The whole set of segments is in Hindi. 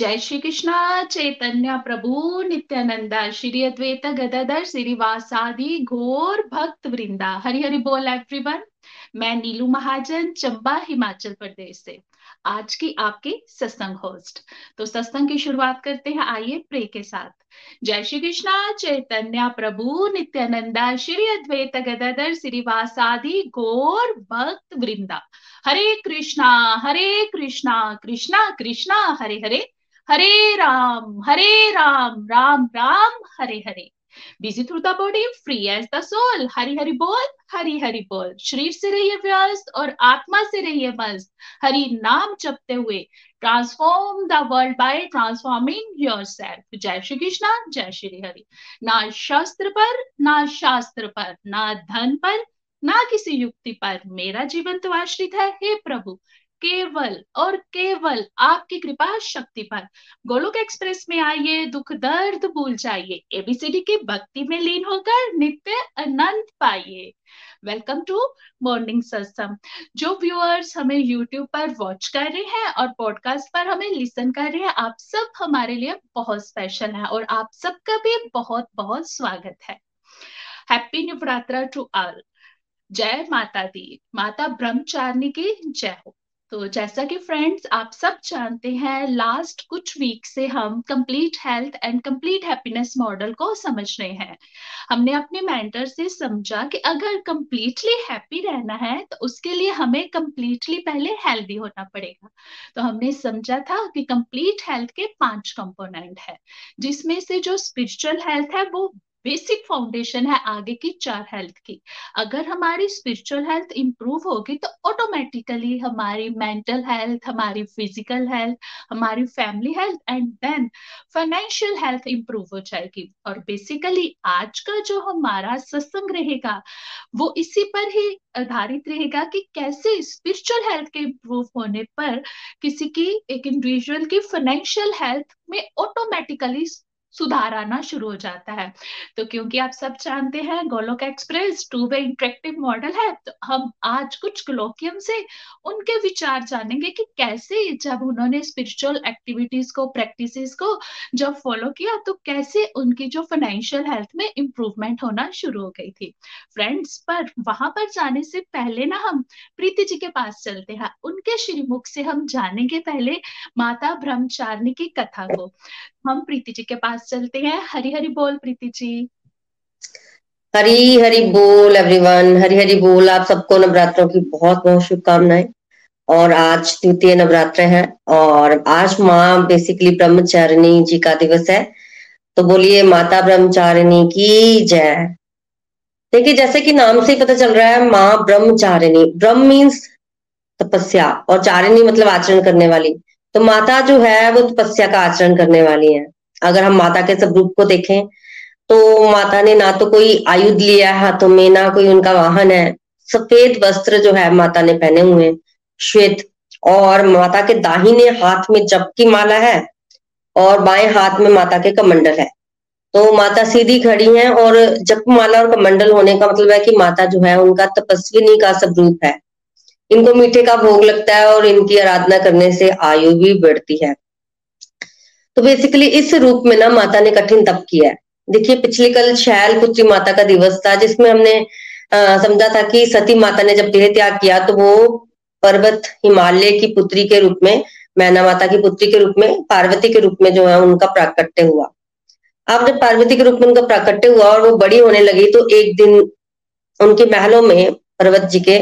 जय श्री कृष्णा चैतन्य प्रभु, नित्यानंदा श्री अद्वैत गदाधर, श्रीवासादि, घोर भक्त वृंदा हरि हरि बोल एवरीवन मैं नीलू महाजन, चंबा, हिमाचल प्रदेश से। आज की आपके सत्संग होस्ट तो सत्संग की शुरुआत करते हैं, आइए प्रे के साथ। जय श्री कृष्णा चैतन्य प्रभु, नित्यानंदा श्री अद्वैत गदाधर, श्रीवासादि, घोर भक्त वृंदा हरे कृष्णा हरे कृष्णा कृष्णा कृष्णा, हरे हरे। हरे राम हरे Ram Ram Ram, Hare Hare. Busy through the body free as the soul Hari Hari बोल, हरि हरि बोल। शरीर से रहिए व्यस्त और आत्मा से रहिए मस्त। हरि नाम जपते हुए। Transform the world by transforming yourself जय श्री कृष्णा, जय श्री हरि। ना शास्त्र पर, ना शास्त्र पर, ना धन पर, ना किसी युक्ति पर। मेरा जीवन तो आश्रित है, हे प्रभु। केवल और केवल आपकी कृपा शक्ति पर। गोलोक एक्सप्रेस में आइए, दुख दर्द भूल जाइए। एबीसीडी की भक्ति में लीन होकर नित्य आनंद पाइए। वेलकम टू मॉर्निंग सत्संग जो व्यूअर्स हमें यूट्यूब पर वॉच कर रहे हैं और पॉडकास्ट पर हमें लिसन कर रहे हैं, आप सब हमारे लिए बहुत स्पेशल है और आप सबका भी बहुत बहुत स्वागत है। हैप्पी नवरात्रा टू ऑल जय माता दी। माता ब्रह्मचारिणी की जय हो। तो जैसा कि फ्रेंड्स आप सब जानते हैं लास्ट कुछ वीक से हम complete health and complete happiness model को समझ रहे हैं। हमने अपने मेंटर से समझा कि अगर कंप्लीटली हैप्पी रहना है तो उसके लिए हमें कंप्लीटली पहले हेल्दी होना पड़ेगा। तो हमने समझा था कि कंप्लीट हेल्थ के पाँच कंपोनेंट है, जिसमें से जो स्पिरिचुअल हेल्थ है, वो बेसिक फाउंडेशन है आगे की चार हेल्थ की। अगर हमारी स्पिरिचुअल हेल्थ इंप्रूव होगी तो ऑटोमेटिकली हमारी मेंटल हेल्थ हमारी फ़िज़िकल हेल्थ हमारी family health and then financial health improve हो जाएगी। और बेसिकली आज का जो हमारा सत्संग रहेगा, वो इसी पर ही आधारित रहेगा कि कैसे स्पिरिचुअल हेल्थ के इंप्रूव होने पर किसी की, एक इंडिविजुअल की फाइनेंशियल हेल्थ में ऑटोमेटिकली सुधार आना शुरू हो जाता है। तो क्योंकि आप सब जानते हैं, Golok express two way interactive model है तो हम आज कुछ ग्लोकियम से उनके विचार जानेंगे कि कैसे जब उन्होंने स्पिरिचुअल एक्टिविटीज़ को प्रैक्टिसेस को जब फॉलो किया तो कैसे उनकी जो फाइनेंशियल हेल्थ में इंप्रूवमेंट होना शुरू हो गई थी। फ्रेंड्स पर वहाँ पर जाने से पहले ना हम प्रीति जी के पास चलते हैं। उनके श्रीमुख से हम जानेंगे पहले माता ब्रह्मचारिणी की कथा को। हम प्रीति जी के पास चलते हैं। हरी हरी बोल प्रीति जी। हरी हरी बोल एवरीवन हरी हरी बोल, आप सबको नवरात्रों की बहुत बहुत शुभकामनाएँ। और आज द्वितीय नवरात्र है और आज माँ बेसिकली ब्रह्मचारिणी जी का दिवस है। तो बोलिए, माता ब्रह्मचारिणी की जय। देखिए, जैसे कि नाम से ही पता चल रहा है, माँ ब्रह्मचारिणी। ब्रह्म मीन्स तपस्या और चारिणी मतलब आचरण करने वाली। तो माता जो है, वो तपस्या का आचरण करने वाली है। अगर हम माता के सब रूप को देखें तो माता ने ना तो कोई आयुध लिया है हाथों में, ना कोई उनका वाहन है। सफ़ेद वस्त्र जो है माता ने पहने हुए, श्वेत। और माता के दाहिने हाथ में जप की माला है और बाएँ हाथ में माता के कमंडल है। तो माता सीधी खड़ी हैं और जप माला और कमंडल होने का मतलब है कि माता जो है, उनका तपस्विनी का स्वरूप है। इनको मीठे का भोग लगता है और इनकी आराधना करने से आयु भी बढ़ती है। तो बेसिकली इस रूप में ना माता ने कठिन तप किया है। देखिए, पिछले कल शैल पुत्री माता का दिवस था, जिसमें हमने समझा था कि सती माता ने जब देह त्याग किया तो वो पर्वत हिमालय की पुत्री के रूप में, मैना माता की पुत्री के रूप में, पार्वती के रूप में जो है उनका प्राकट्य हुआ। अब जब पार्वती के रूप में उनका प्राकट्य हुआ और वो बड़ी होने लगी तो एक दिन उनके महलों में पर्वत जी के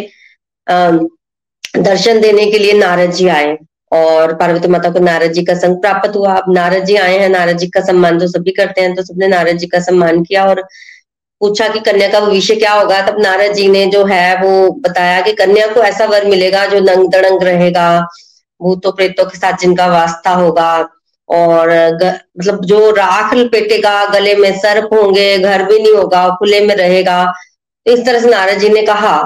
दर्शन देने के लिए नारद जी आए और पार्वती माता को नारद जी का संग प्राप्त हुआ। अब नारद जी आए हैं, नारद जी का सम्मान तो सभी करते हैं तो सबने नारद जी का सम्मान किया और पूछा कि कन्या का भविष्य क्या होगा? तब नारद जी ने जो है, वो बताया कि कन्या को ऐसा वर मिलेगा जो नंग दड़ंग रहेगा, भूतों प्रेतों के साथ जिनका वास्ता होगा और मतलब जो राख लपेटेगा, गले में सर्प होंगे, घर भी नहीं होगा, खुले में रहेगा। तो इस तरह से नारद जी ने कहा।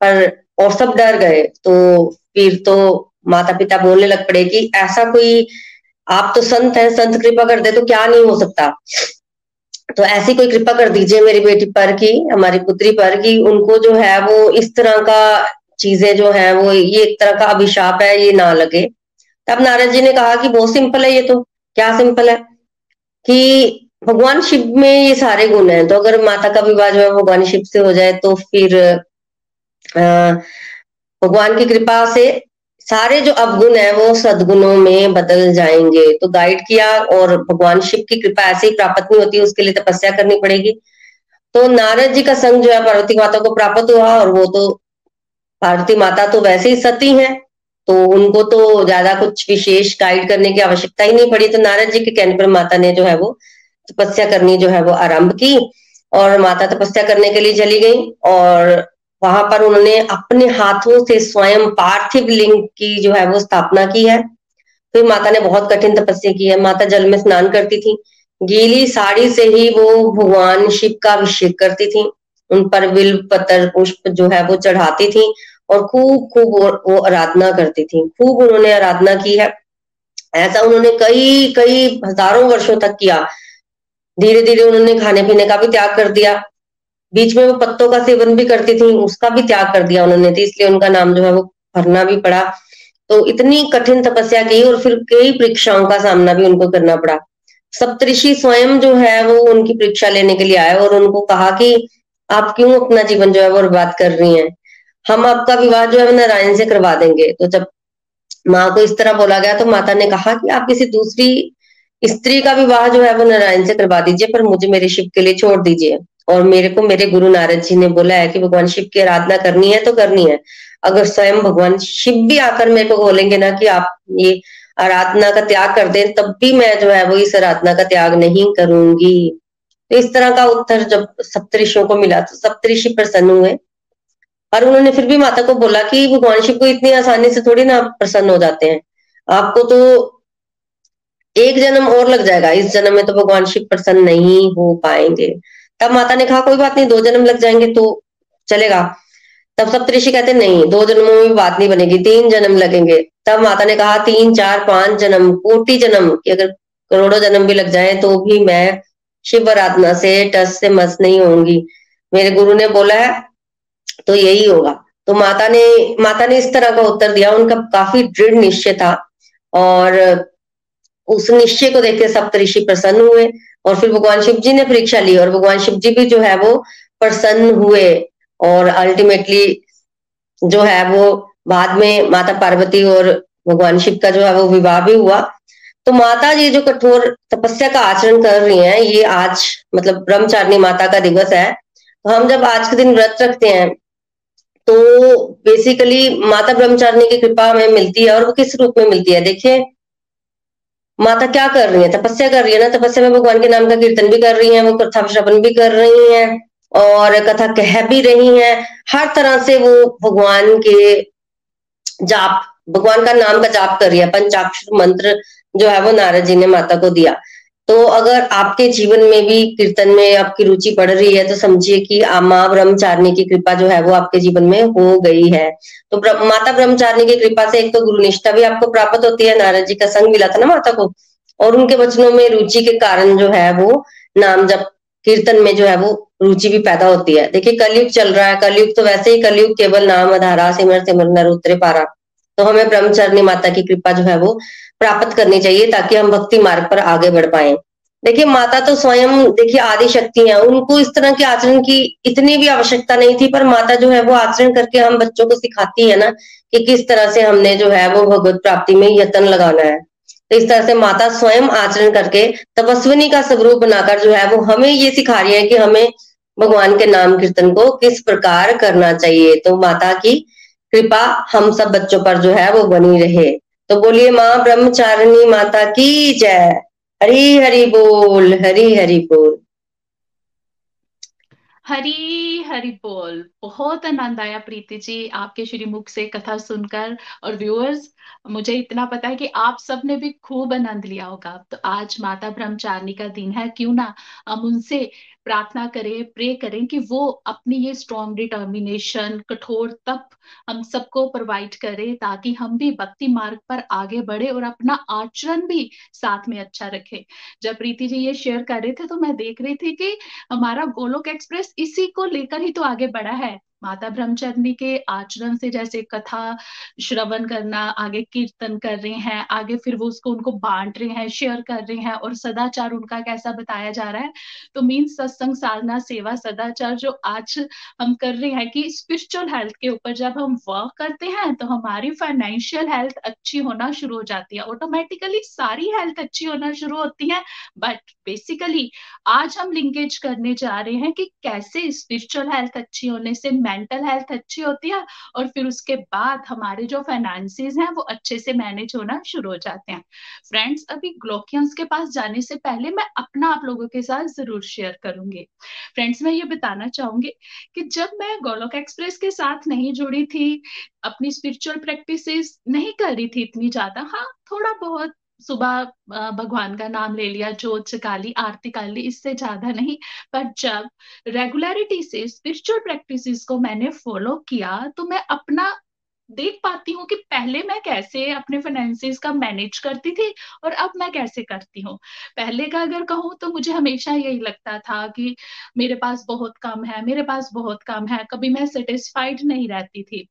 पर और सब डर गए। तो फिर तो माता पिता बोलने लग पड़े कि ऐसा कोई, आप तो संत है, संत कृपा कर दे तो क्या नहीं हो सकता? तो ऐसी कोई कृपा कर दीजिए मेरी बेटी पर की, हमारी पुत्री पर कि उनको जो है वो इस तरह का चीज़ें जो है वो, ये एक तरह का अभिशाप है, ये ना लगे। तब नारद जी ने कहा कि बहुत सिंपल है ये तो। क्या सिंपल है? कि भगवान शिव में ये सारे गुण हैं। तो अगर माता का विवाह जो है, भगवान शिव से हो जाए तो फिर भगवान की कृपा से सारे जो अवगुण है, वो सदगुणों में बदल जाएँगे। तो गाइड किया और भगवान शिव की कृपा ऐसे ही प्राप्त नहीं होती, उसके लिए तपस्या करनी पड़ेगी। तो नारद जी का संग जो है, पार्वती माता को प्राप्त हुआ और वो तो पार्वती माता तो वैसे ही सती है तो उनको तो ज़्यादा कुछ विशेष गाइड करने की आवश्यकता ही नहीं पड़ी। तो नारद जी के कहने पर माता ने जो है, वो तपस्या करनी जो है, वो आरंभ की और माता तपस्या करने के लिए चली गई और वहाँ पर उन्होंने अपने हाथों से स्वयं पार्थिव लिंग की जो है वो स्थापना की है। फिर माता ने बहुत कठिन तपस्या की है। माता जल में स्नान करती थी। गीली साड़ी से ही वो भगवान शिव का अभिषेक करती थी। उन पर बिल पत्र पुष्प जो है वो चढ़ाती थी और खूब खूब वो आराधना करती थी। खूब उन्होंने आराधना की है। ऐसा उन्होंने कई कई हज़ारों वर्षों तक किया। धीरे धीरे उन्होंने खाने पीने का भी त्याग कर दिया। बीच में वो पत्तों का सेवन भी करती थी, उसका भी त्याग कर दिया उन्होंने तो इसलिए उनका नाम जो है वो भरना भी पड़ा। तो इतनी कठिन तपस्या की और फिर कई परीक्षाओं का सामना भी उनको करना पड़ा। सप्तऋषि स्वयं जो है वो उनकी परीक्षा लेने के लिए आए और उनको कहा कि आप क्यों अपना जीवन जो है वो बर्बाद कर रही हैं? हम आपका विवाह जो है नारायण से करवा देंगे। तो जब माँ को इस तरह बोला गया तो माता ने कहा कि आप किसी दूसरी स्त्री का विवाह जो है वो नारायण से करवा दीजिए, पर मुझे मेरे शिव के लिए छोड़ दीजिए। और मेरे को, मेरे गुरु नारद जी ने बोला है कि भगवान शिव की आराधना करनी है तो करनी है। अगर स्वयं भगवान शिव भी आकर मेरे को बोलेंगे ना कि आप ये आराधना का त्याग कर दें, तब भी मैं जो है वो इस आराधना का त्याग नहीं करूँगी। तो इस तरह का उत्तर जब सप्तऋषियों को मिला तो सप्तऋषि प्रसन्न हुए। और उन्होंने फिर भी माता को बोला कि भगवान शिव को इतनी आसानी से थोड़ी ना प्रसन्न हो जाते हैं। आपको तो एक जन्म और लग जाएगा, इस जन्म में तो भगवान शिव प्रसन्न नहीं हो पाएँगे। तब माता ने कहा, कोई बात नहीं, दो जन्म लग जाएँगे तो चलेगा। तब सप्तऋषि कहते, नहीं, दो जन्मों में बात नहीं बनेगी, तीन जन्म लगेंगे। तब माता ने कहा, तीन, चार, पाँच जन्म, कोटि जन्म, कि अगर करोड़ों जन्म भी लग जाए तो भी मैं शिव आराधना से टस से मस नहीं होंगी मेरे गुरु ने बोला है तो यही होगा। तो माता ने माता ने इस तरह का उत्तर दिया, उनका काफ़ी दृढ़ निश्चय था। और उस निश्चय को देख के सप्तऋषि प्रसन्न हुए। और फिर भगवान शिव जी ने परीक्षा ली और भगवान शिव जी भी जो है वो प्रसन्न हुए और अल्टीमेटली जो है वो बाद में माता पार्वती और भगवान शिव का जो है वो विवाह भी हुआ। तो माता जी जो कठोर तपस्या का आचरण कर रही हैं, ये आज मतलब ब्रह्मचारिणी माता का दिवस है। तो हम जब आज के दिन व्रत रखते हैं तो बेसिकली माता ब्रह्मचारिणी की कृपा हमें मिलती है और वो किस रूप में मिलती है? देखिए माता क्या कर रही है? तपस्या कर रही है ना? तपस्या में भगवान के नाम का कीर्तन भी कर रही है, वो कथा श्रवण भी कर रही है और कथा कह भी रही है। हर तरह से वो भगवान के जाप, भगवान का नाम का जाप कर रही है। पंचाक्षर मंत्र जो है वो नारद जी ने माता को दिया। तो अगर आपके जीवन में भी कीर्तन में आपकी रुचि पड़ रही है तो समझिए कि माँ ब्रह्मचारिणी की कृपा जो है वो आपके जीवन में हो गई है। तो माता ब्रह्मचारिणी की कृपा से एक तो गुरु निष्ठा भी आपको प्राप्त होती है, नारद जी का संग मिला था ना माता को, और उनके वचनों में रुचि के कारण जो है वो नाम जब कीर्तन में जो है वो रुचि भी पैदा होती है। देखिए, कलयुग चल रहा है, कलयुग तो वैसे ही कलयुग, केवल नाम आधारा सिमर सिमर, नर पारा। तो हमें ब्रह्मचारिणी माता की कृपा जो है वो प्राप्त करनी चाहिए ताकि हम भक्ति मार्ग पर आगे बढ़ पाए। देखिए, माता तो स्वयं, देखिए आदि शक्ति है। उनको इस तरह के आचरण की इतनी भी आवश्यकता नहीं थी, पर माता जो है वो आचरण करके हम बच्चों को सिखाती है ना कि किस तरह से हमने जो है वो भगवत प्राप्ति में यत्न लगाना है। तो इस तरह से माता स्वयं आचरण करके तपस्विनी का स्वरूप बनाकर जो है वो हमें ये सिखा रही है कि हमें भगवान के नाम कीर्तन को किस प्रकार करना चाहिए। तो माता की कृपा हम सब बच्चों पर जो है वो बनी रहे। तो बोलिए माँ, ब्रह्मचारिणी माता की जय। हरी हरी बोल, हरी हरी बोल। हरी हरी बोल। बहुत आनंद आया प्रीति जी आपके श्री मुख से कथा सुनकर। और व्यूअर्स मुझे इतना पता है कि आप सबने भी खूब आनंद लिया होगा। तो आज माता ब्रह्मचारिणी का दिन है, क्यों ना हम उनसे प्रार्थना करें प्रे करें कि वो अपनी ये स्ट्रॉन्ग डिटर्मिनेशन कठोर तप हम सबको प्रोवाइड करें ताकि हम भी भक्ति मार्ग पर आगे बढ़े और अपना आचरण भी साथ में अच्छा रखे। जब प्रीति जी ये शेयर कर रहे थे तो मैं देख रही थी कि हमारा गोलोक एक्सप्रेस इसी को लेकर ही तो आगे बढ़ा है। माता ब्रह्मचरणी के आचरण से जैसे कथा श्रवण करना, आगे कीर्तन कर रहे हैं, आगे फिर वो उसको, उनको बांट रहे हैं शेयर कर रहे हैं और सदाचार उनका कैसा बताया जा रहा है तो मीन सत्संग साधना, सेवा, सदाचार जो आज हम कर रहे हैं कि स्पिरिचुअल हेल्थ के ऊपर जब हम वर्क करते हैं तो हमारी फाइनेंशियल हेल्थ अच्छी होना शुरू हो जाती है। ऑटोमेटिकली सारी हेल्थ अच्छी होना शुरू होती है बट बेसिकली आज हम लिंकेज करने जा रहे हैं कि कैसे स्पिरिचुअल हेल्थ अच्छी होने से मेंटल हेल्थ अच्छी होती है और फिर उसके बाद हमारे जो फाइनेंसिस हैं वो अच्छे से मैनेज होना शुरू हो जाते हैं। फ्रेंड्स अभी ग्लोकियंस के पास जाने से पहले मैं अपना आप लोगों के साथ ज़रूर शेयर करूँगी। फ्रेंड्स मैं ये बताना चाहूँगी कि जब मैं गोलोक एक्सप्रेस के साथ नहीं जुड़ी थी, अपनी स्पिरिचुअल प्रैक्टिसेस नहीं कर रही थी इतनी ज़्यादा हाँ थोड़ा बहुत सुबह भगवान का नाम ले लिया, जोत काली आरती कर ली, इससे ज़्यादा नहीं। पर जब रेगुलरिटी से स्पिरिचुअल प्रैक्टिसेस को मैंने फॉलो किया तो मैं अपना देख पाती हूँ कि पहले मैं कैसे अपने फाइनेंसिस का मैनेज करती थी और अब मैं कैसे करती हूँ। पहले का अगर कहूँ तो मुझे हमेशा यही लगता था कि मेरे पास बहुत कम है, मेरे पास बहुत कम है, कभी मैं सेटिस्फाइड नहीं रहती थी।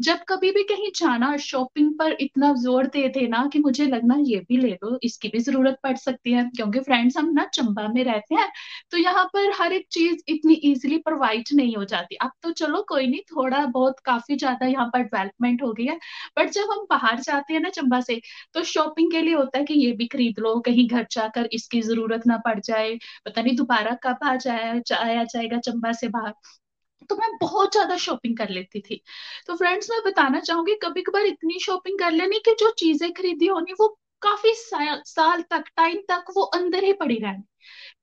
जब कभी भी कहीं जाना शॉपिंग पर इतना ज़ोर दे थे ना कि मुझे लगना ये भी ले लो, इसकी भी ज़रूरत पड़ सकती है, क्योंकि फ्रेंड्स हम ना चंबा में रहते हैं तो यहाँ पर हर एक चीज़ इतनी इजिली प्रोवाइड नहीं हो जाती। अब तो चलो कोई नहीं, थोड़ा बहुत काफ़ी ज़्यादा यहाँ पर डेवलप डेवलपमेंट हो गई है। बट जब हम बाहर जाते हैं ना चंबा से तो शॉपिंग के लिए होता है कि ये भी खरीद लो, कहीं घर जाकर इसकी ज़रूरत ना पड़ जाए। पता नहीं दोबारा कब आ जाए आया जाएगा चंबा से बाहर। तो मैं बहुत ज़्यादा शॉपिंग कर लेती थी। तो फ्रेंड्स मैं बताना चाहूँगी कभी कभार इतनी शॉपिंग कर लेनी कि जो चीज़ें खरीदी होनी, वो काफ़ी साल तक टाइम तक वो अंदर ही पड़ी रहनी।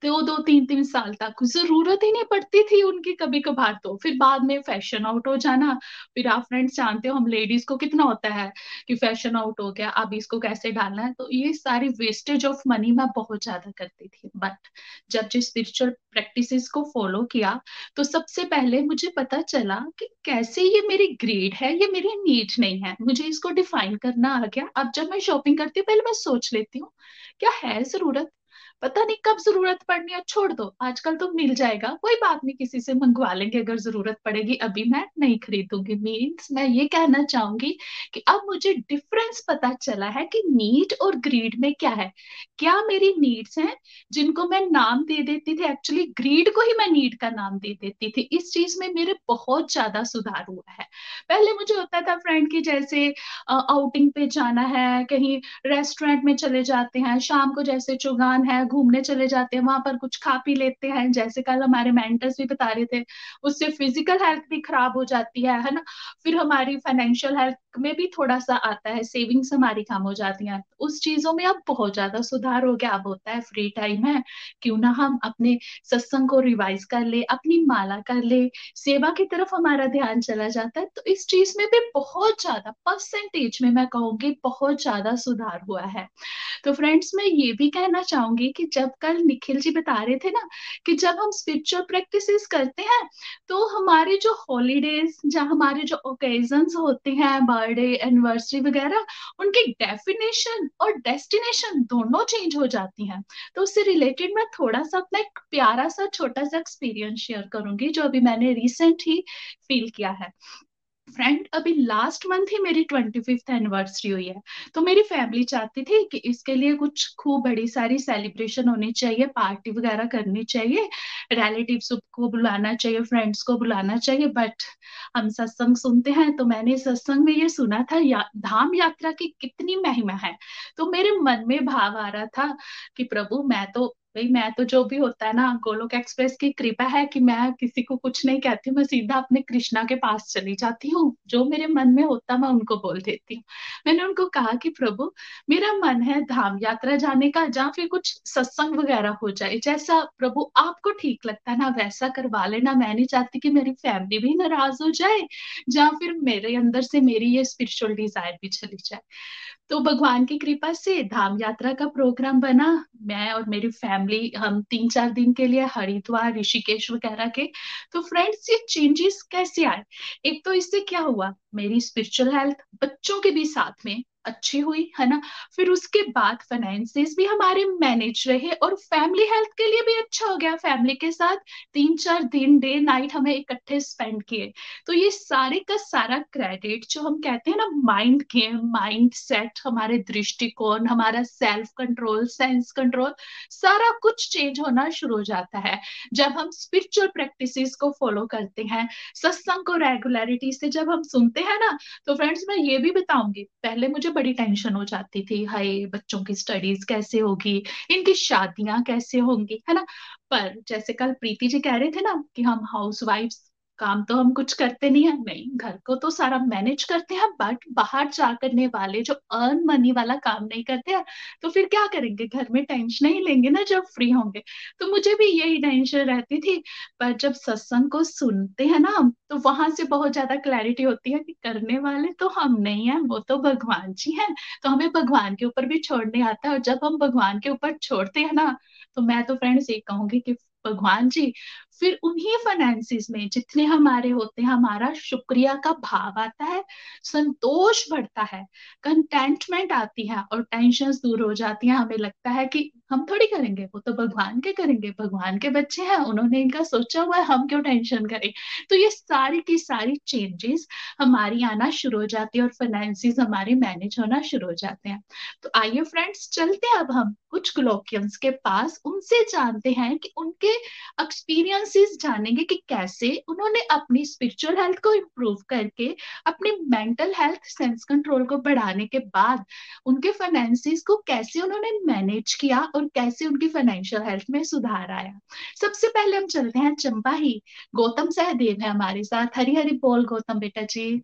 दो दो तीन तीन साल तक। ज़रूरत ही नहीं पड़ती थी उनकी कभी कभार तो। फिर बाद में फ़ैशन आउट हो जाना। फिर आप फ्रेंड्स जानते हो हम लेडीज़ को कितना होता है कि फ़ैशन आउट हो गया, अब इसको कैसे डालना है? तो ये सारी वेस्टेज ऑफ़ मनी मैं बहुत ज़्यादा करती थी। बट जब जो स्पिरिचुअल प्रैक्टिसेस को फॉलो किया तो सबसे पहले मुझे पता चला कि कैसे ये मेरी ग्रीड है, ये मेरी नीड नहीं है। मुझे इसको डिफाइन करना आ गया। अब जब मैं शॉपिंग करती हूँ, पहले मैं सोच लेती हूँ, क्या है ज़रूरत? पता नहीं कब ज़रूरत पड़नी है, छोड़ दो, आजकल तो मिल जाएगा, कोई बात नहीं, किसी से मंगवा लेंगे अगर ज़रूरत पड़ेगी, अभी मैं नहीं खरीदूँगी। मीन्स मैं ये कहना चाहूँगी कि अब मुझे डिफरेंस पता चला है कि नीड और ग्रीड में क्या है। क्या मेरी नीड्स हैं, जिनको मैं नाम दे देती थी एक्चुअली ग्रीड को ही मैं नीड का नाम दे देती थी। इस चीज़ में मेरे बहुत ज़्यादा सुधार हुआ है। पहले मुझे होता था फ्रेंड की जैसे आउटिंग पे जाना है, कहीं रेस्टोरेंट में चले जाते हैं, शाम को जैसे चुगान है घूमने चले जाते हैं, वहाँ पर कुछ खा पी लेते हैं। जैसे कल हमारे मेंटर्स भी बता रहे थे, उससे फ़िज़िकल हेल्थ भी खराब हो जाती है है ना? फिर हमारी फाइनेंशियल हेल्थ में भी थोड़ा सा आता है सेविंग्स हमारी कम हो जाती हैं, उस चीज़ों में अब बहुत ज़्यादा सुधार हो गया, अब होता है फ्री टाइम है, क्यों ना हम अपने सत्संग को रिवाइज कर ले, अपनी माला कर ले, सेवा की तरफ़ हमारा ध्यान चला जाता है तो इस चीज़ में भी बहुत ज़्यादा परसेंटेज में मैं कहूँगी बहुत ज़्यादा सुधार हुआ है। तो फ्रेंड्स मैं ये भी कहना चाहूँगी कि जब कल निखिल जी बता रहे थे ना कि जब हम स्पिरिचुअल प्रैक्टिसेस करते हैं तो हमारे जो हॉलीडेज जहाँ हमारे जो ओकेजन होते हैं बर्थडे एनिवर्सरी वगैरह, उनकी डेफिनेशन और डेस्टिनेशन दोनों चेंज हो जाती हैं। तो उससे रिलेटेड मैं थोड़ा सा अपना एक प्यारा सा छोटा सा एक्सपीरियंस शेयर करूँगी, जो अभी मैंने रिसेंट ही फील किया है। फ्रेंड अभी लास्ट मंथ ही मेरी ट्वेंटी फिफ्थ एनिवर्सरी हुई है। तो मेरी फैमिली चाहती थी कि इसके लिए कुछ खूब बड़ी सारी सेलिब्रेशन होनी चाहिए पार्टी वगैरह करनी चाहिए रिलेटिव्स को बुलाना चाहिए फ्रेंड्स को बुलाना चाहिए बट हम सत्संग सुनते हैं तो मैंने सत्संग में ये सुना था या, धाम यात्रा की कितनी महिमा है। तो मेरे मन में भाव आ रहा था कि प्रभु मैं तो भाई, मैं तो जो भी होता है ना, गोलोक एक्सप्रेस की कृपा है कि मैं किसी को कुछ नहीं कहती, मैं सीधा अपने कृष्णा के पास चली जाती हूँ। जो मेरे मन में होता, मैं उनको बोल देती हूँ। मैंने उनको कहा कि, प्रभु, मेरा मन है धाम यात्रा जाने का, जहाँ फिर कुछ सत्संग वगैरह हो जाए। जैसा प्रभु आपको ठीक लगता है ना, वैसा करवा लेना। मैं नहीं चाहती कि मेरी फैमिली भी नाराज़ हो जाए, जहाँ फिर मेरे अंदर से मेरी ये स्पिरिचुअल डिज़ायर भी चली जाए। तो भगवान की कृपा से धाम यात्रा का प्रोग्राम बना। मैं और मेरी फैमिली हम तीन चार दिन के लिए हरिद्वार, ऋषिकेश वगैरह के। तो फ्रेंड्स ये चेंजेस कैसे आए? एक तो इससे क्या हुआ? मेरी स्पिरिचुअल हेल्थ बच्चों के भी साथ में अच्छी हुई, है ना? फिर उसके बाद फाइनेंसेस भी हमारे मैनेज रहे और फैमिली हेल्थ के लिए भी अच्छा हो गया। फैमिली के साथ तीन चार दिन डे नाइट हमें इकट्ठे स्पेंड किए। तो ये सारे का सारा क्रेडिट जो हम कहते हैं ना माइंड गेम माइंड सेट हमारे दृष्टिकोण, हमारा सेल्फ कंट्रोल सेंस कंट्रोल सारा कुछ चेंज होना शुरू हो जाता है। जब हम स्पिरिचुअल प्रैक्टिसेस को फॉलो करते हैं, सत्संग को रेगुलरिटी से जब हम सुनते हैं ना तो फ्रेंड्स मैं ये भी बताऊँगी, पहले मुझे बड़ी टेंशन हो जाती थी, हाय, बच्चों की स्टडीज़ कैसे होगी? इनकी शादियाँ कैसे होंगी? है ना? पर जैसे कल प्रीति जी कह रहे थे ना कि हम हाउस वाइफ्स काम तो हम कुछ करते नहीं है नहीं, घर को तो सारा मैनेज करते हैं बट बाहर जा करने वाले जो अर्न मनी वाला काम नहीं करते हैं तो फिर क्या करेंगे? घर में टेंशन ही लेंगे ना जब फ्री होंगे। तो मुझे भी यही टेंशन रहती थी, पर जब सत्संग को सुनते हैं ना हम तो वहाँ से बहुत ज़्यादा क्लैरिटी होती है कि करने वाले तो हम नहीं है, वो तो भगवान जी हैं। तो हमें भगवान के ऊपर भी छोड़ने आता है, और जब हम भगवान के ऊपर छोड़ते हैं ना तो मैं तो फ्रेंड्स ये कहूँगी कि भगवान जी फिर उन्हीं फाइनेंसिस में जितने हमारे होते हैं, हमारा शुक्रिया का भाव आता है, संतोष बढ़ता है कंटेंटमेंट आती है और टेंशन दूर हो जाती है। हमें लगता है कि हम थोड़ी करेंगे, वो तो भगवान के करेंगे, भगवान के बच्चे हैं, उन्होंने इनका सोचा हुआ है, हम क्यों टेंशन करें? तो ये सारी की सारी चेंजेस हमारी आना शुरू हो जाती है और फाइनेंसिस हमारे मैनेज होना शुरू हो जाते हैं। तो आइए फ्रेंड्स चलते हैं अब हम कुछ ग्लोकियंस के पास। उनसे जानते हैं कि उनके एक्सपीरियंसेस जानेंगे कि कैसे उन्होंने अपनी स्पिरिचुअल हेल्थ को इम्प्रूव करके, अपनी मेंटल हेल्थ सेंस कंट्रोल को बढ़ाने के बाद उनके फाइनेंसिस को कैसे उन्होंने मैनेज किया और कैसे उनकी फाइनेंशियल हेल्थ में सुधार आया। सबसे पहले हम चलते हैं चंपा ही गौतम सहदेव है हमारे साथ। हरी हरी बोल गौतम बेटा जी।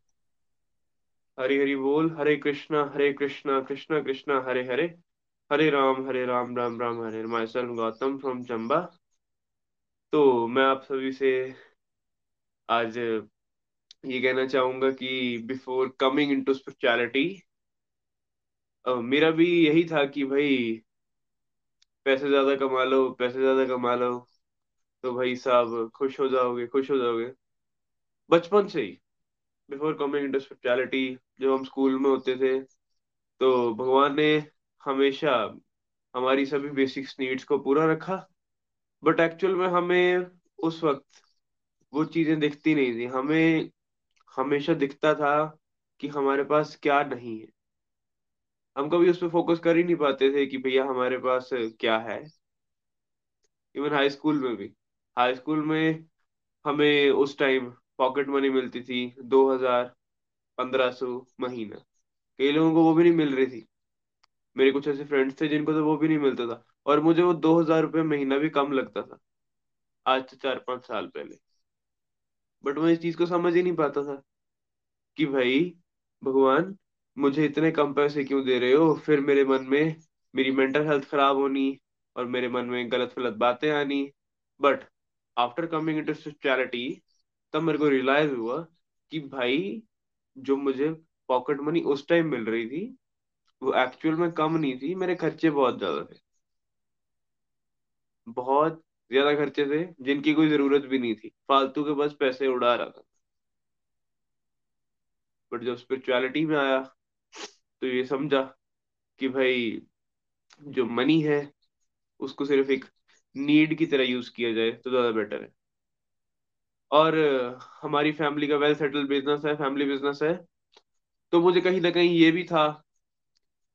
हरी हरी बोल। हरे कृष्णा हरे कृष्णा कृष्णा कृष्णा, हरे हरे। हरे राम हरे राम राम राम, हरे myself Gautam from Chamba. तो मैं आप सभी से आज ये कहना चाहूँगा कि बिफोर कमिंग इनटू स्पिरिचुअलिटी मेरा भी यही था कि भाई, पैसे ज़्यादा कमा लो, पैसे ज़्यादा कमा लो तो भाई साहब खुश हो जाओगे, खुश हो जाओगे। बचपन से ही बिफोर कमिंग इनटू स्पिरिचुअलिटी जब हम स्कूल में होते थे तो भगवान ने हमेशा हमारी सभी बेसिक्स नीड्स को पूरा रखा। बट एक्चुअल में हमें उस वक्त वो चीज़ें दिखती नहीं थी। हमें हमेशा दिखता था कि हमारे पास क्या नहीं है। हम कभी उस पर फोकस कर ही नहीं पाते थे कि भैया हमारे पास क्या है। इवन हाई स्कूल में भी। हाई स्कूल में हमें उस टाइम पॉकेट मनी मिलती थी दो हज़ार पंद्रह सौ महीना। कई लोगों को वो भी नहीं मिल रही थी। मेरे कुछ ऐसे फ्रेंड्स थे जिनको तो वो भी नहीं मिलता था। और मुझे वो दो हज़ार रुपये महीना भी कम लगता था। आज से चार पाँच साल पहले। बट मैं इस चीज़ को समझ ही नहीं पाता था कि भाई, भगवान, मुझे इतने कम पैसे क्यों दे रहे हो? फिर मेरे मन में मेरी मेंटल हेल्थ खराब होनी और मेरे मन में गलत फलत बातें आनी। But after coming into spirituality तब मेरे को रियलाइज़ हुआ कि भाई, जो मुझे पॉकेट मनी उस टाइम मिल रही थी, वो एक्चुअल में कम नहीं थी, मेरे खर्चे बहुत ज़्यादा थे। बहुत ज़्यादा खर्चे थे, जिनकी कोई ज़रूरत भी नहीं थी। फालतू के बस पैसे उड़ा रहा था। बट जब स्पिरिचुअलिटी में आया तो ये समझा कि भाई, जो मनी है, उसको सिर्फ़ एक नीड की तरह यूज़ किया जाए तो ज़्यादा बेटर है। और, हमारी फैमिली का वेल सेटल्ड बिज़नेस है फैमिली बिज़नेस है तो मुझे कहीं ना कहीं ये भी था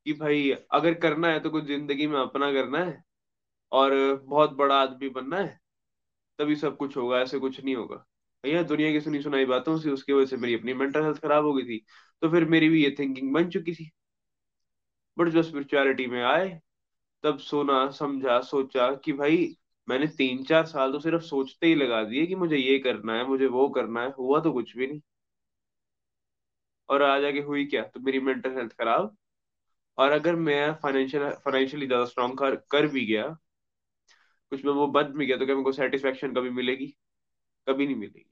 कि भाई, अगर करना है तो कुछ ज़िंदगी में अपना करना है। और बहुत बड़ा आदमी बनना है, तभी सब कुछ होगा, ऐसे कुछ नहीं होगा। भैया, दुनिया की सुनी सुनाई बातों से, उसकी वजह से मेरी अपनी मेंटल हेल्थ खराब हो गई थी तो फिर मेरी भी ये थिंकिंग बन चुकी थी। बट जो स्पिरिचुअलिटी में आए, तब सोना, समझा, सोचा कि भाई, मैंने तीन चार साल तो सिर्फ़ सोचते ही लगा दिए कि मुझे ये करना है, मुझे वो करना है, हुआ तो कुछ भी नहीं। और आ जाके हुई क्या? तो मेरी मेंटल हेल्थ खराब। और अगर मैं फाइनेंशियल फाइनेंशियली ज़्यादा स्ट्रांग कर कर भी गया कुछ में वो बन भी गया तो क्या मेरे को सेटिस्फेक्शन कभी मिलेगी? कभी नहीं मिलेगी।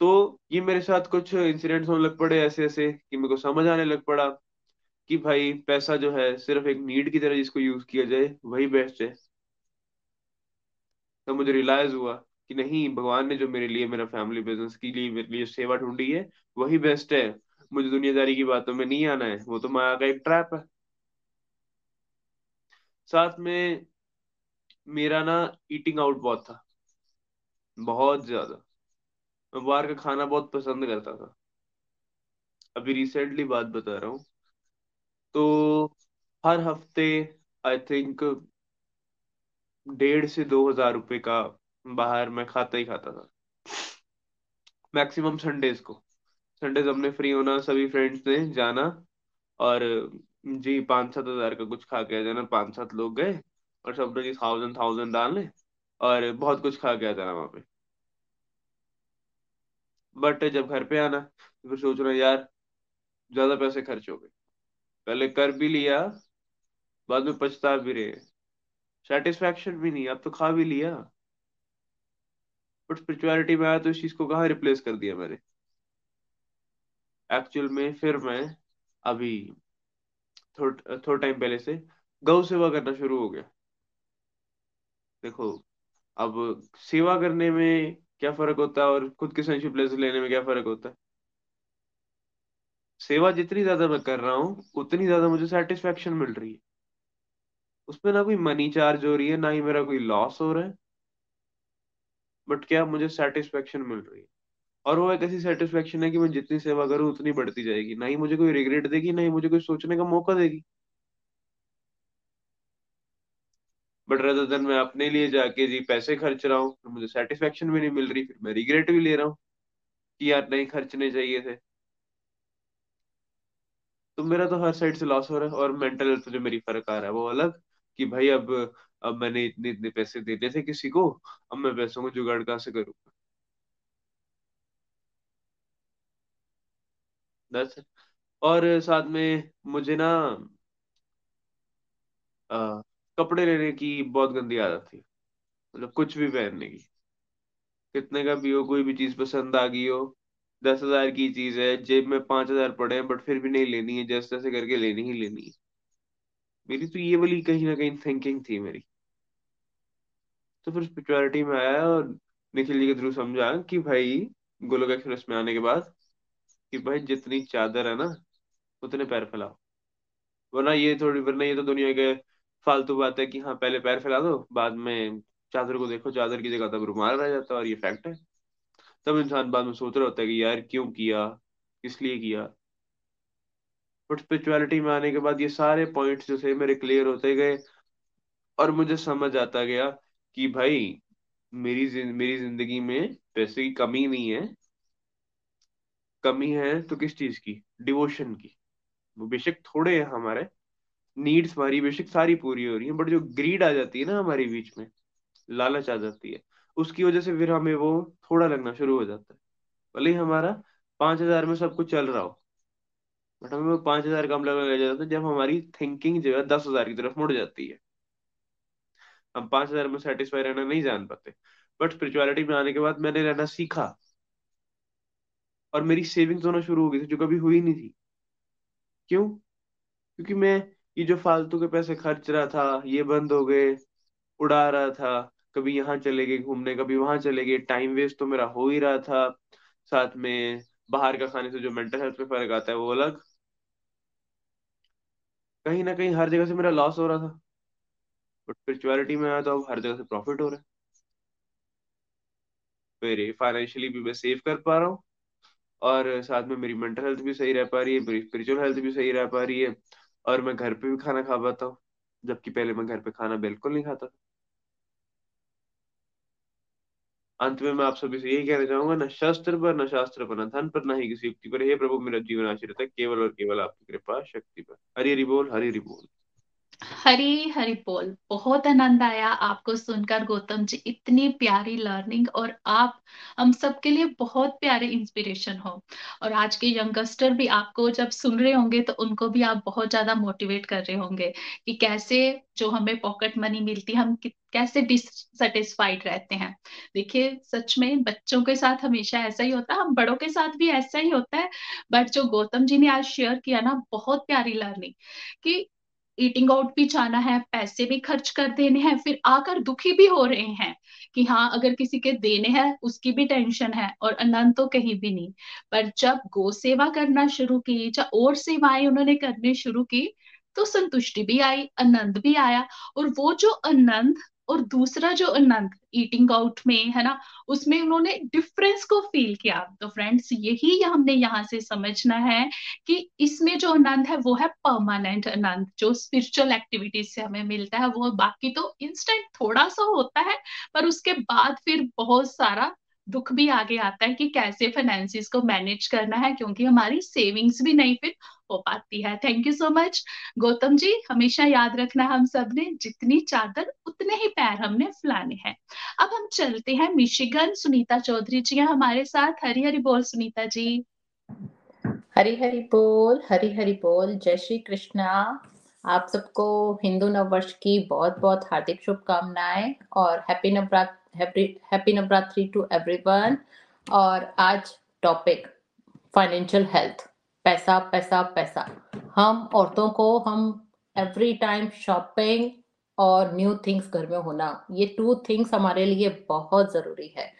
तो ये मेरे साथ कुछ इंसिडेंट्स होने लग पड़े ऐसे ऐसे कि मेरे को समझ आने लग पड़ा कि भाई पैसा जो है सिर्फ़ एक नीड की तरह जिसको यूज़ किया जाए, वही बेस्ट है। तो मुझे रियलाइज़ हुआ कि नहीं, भगवान ने जो मेरे लिए, मेरा फैमिली बिज़नेस के लिए मेरे लिए सेवा ढूंढी है, वही बेस्ट है। मुझे दुनियादारी की बातों में नहीं आना है, वो तो माया का एक ट्रैप है। साथ में मेरा ना ईटिंग आउट बहुत था। बहुत ज़्यादा। मैं बाहर का खाना बहुत पसंद करता था। अभी रिसेंटली बात बता रहा हूँ। तो हर हफ़्ते आई थिंक डेढ़ से दो हज़ार रुपए का बाहर मैं खाता ही खाता था। मैक्सिमम संडेज को। संडेज हमने फ्री होना, सभी फ्रेंड्स ने जाना और जी, पाँच सात हज़ार का कुछ खा के जाना। पाँच सात लोग गए। और सब लोग थाउज़ेंड थाउज़ेंड डालने और बहुत कुछ खा के आ जाना वहाँ पे। बट जब घर पे आना तो फिर सोच रहा यार, ज़्यादा पैसे खर्च हो गए। पहले कर भी लिया, बाद में पछता भी रहे। सेटिस्फैक्शन भी नहीं, अब तो खा भी लिया। बट स्पिरिचुअलिटी में आया तो इस चीज़ को कहाँ रिप्लेस कर दिया मैंने? एक्चुअल में फिर मैं अभी थोड़ा थोड़ा टाइम पहले से गौ सेवा करना शुरू हो गया। देखो, अब सेवा करने में क्या फ़र्क होता है और खुद के सेंशियल प्लेस लेने में क्या फ़र्क होता है? सेवा जितनी ज़्यादा मैं कर रहा हूँ, उतनी ज़्यादा मुझे सेटिस्फेक्शन मिल रही है। उसमें ना कोई मनी चार्ज हो रही है, ना ही मेरा कोई लॉस हो रहा है। बट क्या मुझे सेटिस्फेक्शन मिल रही है? और वो एक ऐसी सेटिस्फेक्शन है कि मैं जितनी सेवा करूँ, उतनी बढ़ती जाएगी। ना ही मुझे कोई रिग्रेट देगी, ना ही मुझे कोई सोचने का मौका देगी। बट रदर देन मैं अपने लिए जाके जी पैसे खर्च रहा हूँ तो मुझे सेटिस्फेक्शन भी नहीं मिल रही फिर मैं रिग्रेट भी ले रहा हूँ कि यार नहीं खर्चने चाहिए थे। तो मेरा तो हर साइड से लॉस हो रहा है और मेंटल हेल्थ जो मेरी फ़र्क आ रहा है वो अलग कि भाई अब अब मैंने इतने इतने पैसे देने थे किसी को अब मैं पैसों को जुगाड़ कहाँ से करूँगा दस और साथ में मुझे ना आ, कपड़े लेने की बहुत गंदी आदत थी। मतलब कुछ भी पहनने की कितने का भी हो, कोई भी चीज़ पसंद आ गई हो, दस हज़ार की चीज़ है, जेब में पाँच हज़ार पड़े हैं, बट फिर भी नहीं लेनी है, जैसे तैसे करके लेनी ही लेनी है। मेरी तो ये वाली कहीं ना कहीं थिंकिंग थी मेरी। तो फिर स्पिरिचुअलिटी में आया और निखिल जी के थ्रू समझा कि भाई, गोलोक एक्सप्रेस में आने के बाद कि भाई जितनी चादर है ना, उतने पैर फैलाओ। वरना ये थोड़ी, वरना ये तो दुनिया के फालतू बात है कि हाँ पहले पैर फैला दो बाद में चादर को देखो चादर की जगह तब रुमाल रह जाता है और ये फैक्ट है। तब इंसान बाद में सोच रहा होता है कि यार क्यों किया? किस लिए किया? बट स्पिरिचुअलिटी में आने के बाद ये सारे पॉइंट्स जो थे मेरे क्लियर होते गए और मुझे समझ आता गया कि भाई मेरी जिन, मेरी ज़िंदगी में पैसे की कमी नहीं है। कमी है तो किस चीज़ की? डिवोशन की। वो बेशक थोड़े हैं हमारे नीड्स हमारी बेशक सारी पूरी हो रही है, बट जो ग्रीड आ जाती है ना हमारे बीच में, लालच आ जाती है, उसकी वजह से फिर हमें वो थोड़ा लगना शुरू हो जाता है। भले ही हमारा पाँच हज़ार में सब कुछ चल रहा हो, बट हमें वो पाँच हज़ार कम लगने लग जाता है, जब हमारी थिंकिंग जो है दस हज़ार की तरफ़ मुड़ जाती है। हम पाँच हज़ार में सेटिस्फाई रहना नहीं जान पाते, बट स्पिरिचुअलिटी में आने के बाद मैंने रहना सीखा, और मेरी सेविंग्स होना शुरू हो गई थी, जो कभी हुई नहीं थी। क्यों? क्योंकि मैं ये जो फालतू के पैसे खर्च रहा था, ये बंद हो गए, उड़ा रहा था, कभी यहाँ चले गए घूमने, कभी वहाँ चले गए टाइम वेस्ट तो मेरा हो ही रहा था। साथ में बाहर का खाने से जो मेंटल हेल्थ पे फ़र्क आता है, वो अलग। कहीं ना कहीं हर जगह से मेरा लॉस हो रहा था। बट स्पिरिचुअलिटी में आया तो अब हर जगह से प्रॉफिट हो रहा है। मेरे फाइनेंशियली भी मैं सेव कर पा रहा हूँ। और साथ में मेरी मेंटल हेल्थ भी सही रह पा रही है, मेरी स्पिरिचुअल हेल्थ भी सही रह पा रही है। और मैं घर पे भी खाना खा पाता हूँ, जबकि पहले मैं घर पे खाना बिल्कुल नहीं खाता था। अंत में मैं आप सभी से यही कहना चाहूँगा, न शस्त्र पर, न शास्त्र पर, न धन पर, न ही किसी युक्ति पर। हे प्रभु, मेरा जीवन आश्रित है, केवल और केवल आपकी कृपा, शक्ति पर। हरी हरि बोल, हरी हरि बोल। हरी हरी बोल। बहुत आनंद आया आपको सुनकर, गौतम जी। इतनी प्यारी लर्निंग और आप, हम सबके लिए बहुत प्यारे इंस्पिरेशन हो। और आज के यंगस्टर भी आपको जब सुन रहे होंगे तो उनको भी आप बहुत ज़्यादा मोटिवेट कर रहे होंगे कि कैसे जो हमें पॉकेट मनी मिलती है हम कैसे डिससेटिस्फाइड रहते हैं। देखिए, सच में बच्चों के साथ हमेशा ऐसा ही होता है हम बड़ों के साथ भी ऐसा ही होता है। बट जो गौतम जी ने आज शेयर किया ना, बहुत प्यारी लर्निंग कि ईटिंग आउट भी जाना है, पैसे भी खर्च कर देने हैं, फिर आकर दुखी भी हो रहे हैं कि हाँ अगर किसी के देने हैं, उसकी भी टेंशन है और आनंद तो कहीं भी नहीं। पर जब गो सेवा करना शुरू की या और सेवाएँ उन्होंने करनी शुरू की तो संतुष्टि भी आई, आनंद भी आया और वो जो आनंद और दूसरा जो आनंद ईटिंग आउट में, है ना, उसमें उन्होंने डिफरेंस को फील किया। तो फ्रेंड्स यही हमने यहाँ से समझना है कि इसमें जो आनंद है, वो है परमानेंट आनंद। जो स्पिरिचुअल एक्टिविटीज़ से हमें मिलता है, वो बाकी तो इंस्टेंट थोड़ा सा होता है, पर उसके बाद फिर बहुत सारा दुख भी आगे आता है कि कैसे फाइनेंसिस को मैनेज करना है, क्योंकि हमारी सेविंग्स भी नहीं फिर हो पाती है। Thank you so much Gautam ji, हमेशा याद रखना हम सबने जितनी चादर, उतने ही पैर हमने फैलाने हैं। अब हम चलते हैं मिशिगन। सुनीता चौधरी जी हमारे साथ। हरी हरी बोल, सुनीता जी। हरी हरी बोल हरी हरी बोल। जय श्री कृष्णा। आप सबको हिंदू नववर्ष की बहुत बहुत हार्दिक शुभकामनाएँ और happy Navratra happy Navratri to everyone और आज टॉपिक फाइनेंशियल हेल्थ पैसा पैसा पैसा. हम औरतों को, हम एवरी टाइम शॉपिंग और न्यू थिंग्स घर में होना, ये टू थिंग्स हमारे लिए बहुत ज़रूरी है।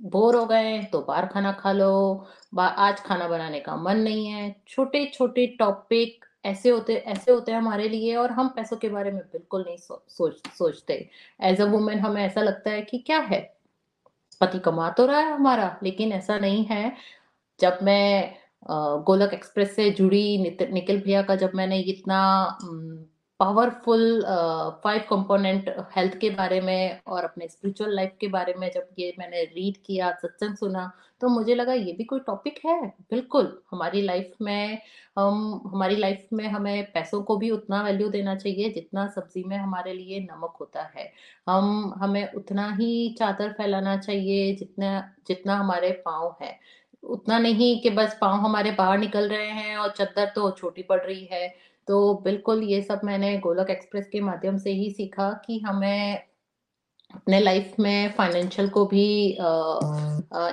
बोर हो गए तो बाहर खाना खा लो। आज खाना बनाने का मन नहीं है। छोटे छोटे टॉपिक ऐसे होते ऐसे होते हैं हमारे लिए और हम पैसों के बारे में बिल्कुल नहीं सो, सोच सोचते। एज अ वुमेन हमें ऐसा लगता है कि क्या है? पति कमा तो रहा है हमारा लेकिन ऐसा नहीं है। जब मैं गोलक एक्सप्रेस से जुड़ी निखिल भैया का जब मैंने इतना पावरफुल फाइव कंपोनेंट हेल्थ के बारे में और अपने स्पिरिचुअल लाइफ के बारे में जब ये मैंने रीड किया, सत्संग सुना तो मुझे लगा ये भी कोई टॉपिक है? बिल्कुल, हमारी लाइफ में, हम, हमारी लाइफ में हमें पैसों को भी उतना वैल्यू देना चाहिए जितना सब्ज़ी में हमारे लिए नमक होता है। हम, हमें उतना ही चादर फैलाना चाहिए जितना जितना हमारे पाँव है। उतना नहीं कि बस पाँव हमारे बाहर निकल रहे हैं और चद्दर तो छोटी पड़ रही है। तो बिल्कुल ये सब मैंने गोलक एक्सप्रेस के माध्यम से ही सीखा कि हमें अपने लाइफ में फाइनेंशियल को भी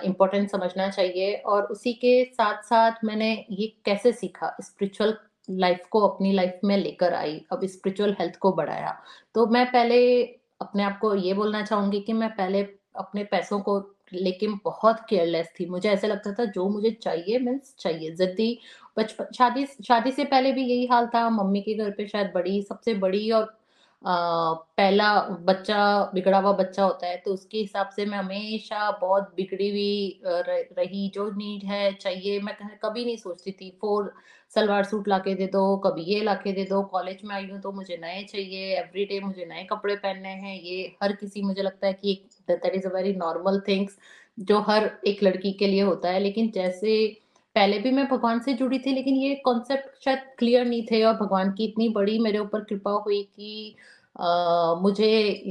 इम्पोर्टेंट समझना चाहिए और उसी के साथ साथ मैंने ये कैसे सीखा स्पिरिचुअल लाइफ को अपनी लाइफ में लेकर आई, अब स्पिरिचुअल हेल्थ को बढ़ाया। तो मैं पहले अपने आप को ये बोलना चाहूँगी कि मैं पहले अपने पैसों को लेकिन बहुत केयरलेस थी। मुझे ऐसा लगता था, जो मुझे चाहिए मीन्स चाहिए। जिद्दी बचपन शादी शादी से पहले भी यही हाल था। मम्मी के घर पे शायद बड़ी सबसे बड़ी और आ, पहला बच्चा बिगड़ा हुआ बच्चा होता है तो उसके हिसाब से मैं हमेशा बहुत बिगड़ी हुई रही। जो नीड है चाहिए मैं कभी नहीं सोचती थी फोर सलवार सूट लाके दे दो कभी ये लाके दे दो कॉलेज में आई हूँ तो मुझे नए चाहिए एवरी डे मुझे नए कपड़े पहनने हैं ये हर किसी मुझे लगता है कि that is a very normal things जो हर एक लड़की के लिए होता है। लेकिन जैसे पहले भी मैं भगवान से जुड़ी थी लेकिन ये कॉन्सेप्ट शायद क्लियर नहीं थे और भगवान की इतनी बड़ी मेरे ऊपर कृपा हुई कि आ, मुझे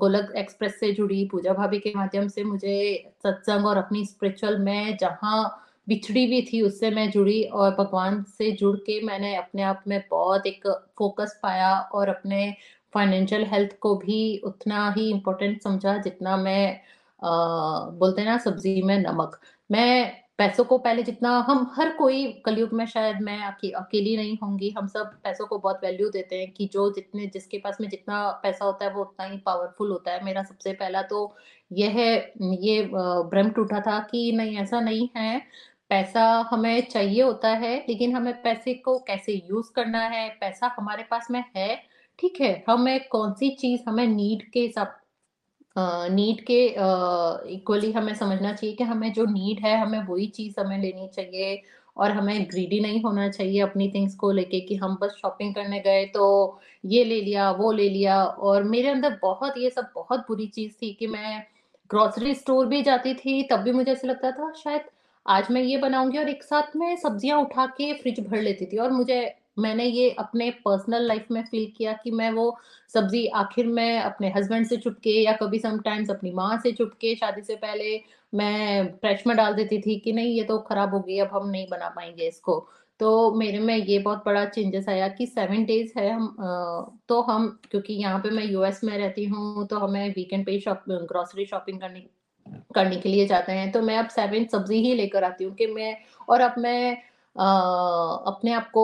गोलक एक्सप्रेस से जुड़ी पूजा भाभी के माध्यम से मुझे सत्संग और अपनी स्पिरिचुअल में जहाँ बिछड़ी भी थी उससे मैं जुड़ी और भगवान से जुड़ के मैंने अपने आप में बहुत एक फोकस पाया और अपने फाइनेंशियल हेल्थ को भी उतना ही इम्पोर्टेंट समझा जितना मैं आ, बोलते ना सब्ज़ी में नमक। मैं पैसों को पहले जितना हम हर कोई कलयुग में शायद मैं अके, अकेली नहीं होंगी। हम सब पैसों को बहुत वैल्यू देते हैं कि जो जितने जिसके पास में जितना पैसा होता है वो उतना ही पावरफुल होता है। मेरा सबसे पहला तो यह है ये भ्रम टूटा था कि नहीं ऐसा नहीं है। पैसा हमें चाहिए होता है लेकिन हमें पैसे को कैसे यूज़ करना है? पैसा हमारे पास में है ठीक है। हमें कौन सी चीज़ हमें नीड के हिसाब नीड के इक्वली हमें समझना चाहिए कि हमें जो नीड है, हमें वही चीज़ हमें लेनी चाहिए और हमें ग्रीडी नहीं होना चाहिए अपनी थिंग्स को लेके कि हम बस शॉपिंग करने गए तो ये ले लिया, वो ले लिया और मेरे अंदर बहुत, ये सब बहुत बुरी चीज़ थी कि मैं ग्रोसरी स्टोर भी जाती थी, तब भी मुझे ऐसा लगता था शायद आज मैं ये बनाऊँगी और एक साथ में सब्ज़ियाँ उठा के फ्रिज भर लेती थी और मुझे मैंने ये अपने पर्सनल लाइफ में फील किया कि मैं वो सब्ज़ी आखिर में अपने हस्बैंड से चुपके या कभी समटाइम्स अपनी माँ से चुपके शादी से पहले मैं फ्रेश में डाल देती थी कि नहीं, ये तो खराब हो गई, अब हम नहीं बना पाएँगे इसको। तो मेरे में ये बहुत बड़ा चेंजेस आया कि सेवन डेज़ है हम तो हम, क्योंकि यहाँ पे मैं यूएस में रहती हूँ तो हमें वीकेंड पे शॉप ग्रोसरी शॉपिंग करने करने के लिए जाते हैं। तो मैं अब सेवन सब्ज़ी ही लेकर आती हूँ कि मैं, और अब मैं अपने आप को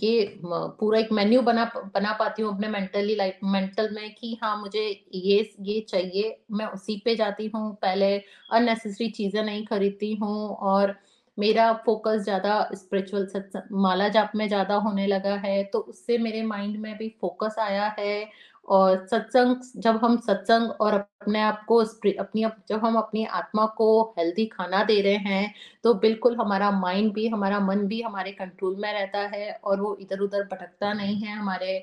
ये पूरा एक मेन्यू बना बना पाती हूँ अपने मेंटली लाइफ मेंटल में कि हाँ मुझे ये ये चाहिए। मैं उसी पे जाती हूँ। पहले अननेसेसरी चीज़ें नहीं खरीदती हूँ और मेरा फोकस ज़्यादा स्पिरिचुअल माला जाप में ज़्यादा होने लगा है। तो उससे मेरे माइंड में भी फोकस आया है। और सत्संग जब हम सत्संग और अपने आप को अपनी जब हम अपनी आत्मा को हेल्दी खाना दे रहे हैं तो बिल्कुल हमारा माइंड भी हमारा मन भी हमारे कंट्रोल में रहता है और वो इधर उधर भटकता नहीं है हमारे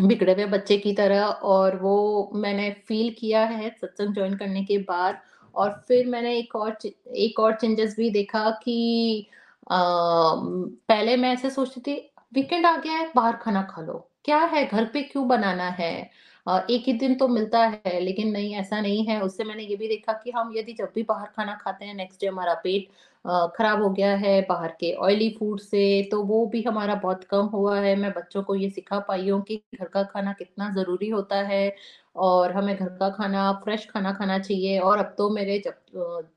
बिगड़े हुए बच्चे की तरह। और वो मैंने फील किया है सत्संग ज्वाइन करने के बाद और फिर मैंने एक और एक और चेंजेस भी देखा कि आ, पहले मैं ऐसे सोचती थी वीकेंड आ गया है बाहर खाना खा लो। क्या है, घर पे क्यों बनाना है? एक ही दिन तो मिलता है, लेकिन नहीं, ऐसा नहीं है। उससे मैंने ये भी देखा कि हम यदि जब भी बाहर खाना खाते हैं नेक्स्ट डे हमारा पेट खराब हो गया है बाहर के ऑयली फ़ूड से तो वो भी हमारा बहुत कम हुआ है। मैं बच्चों को ये सिखा पाई हूँ कि घर का खाना कितना ज़रूरी होता है और हमें घर का खाना फ्रेश खाना खाना चाहिए। और अब तो मेरे जब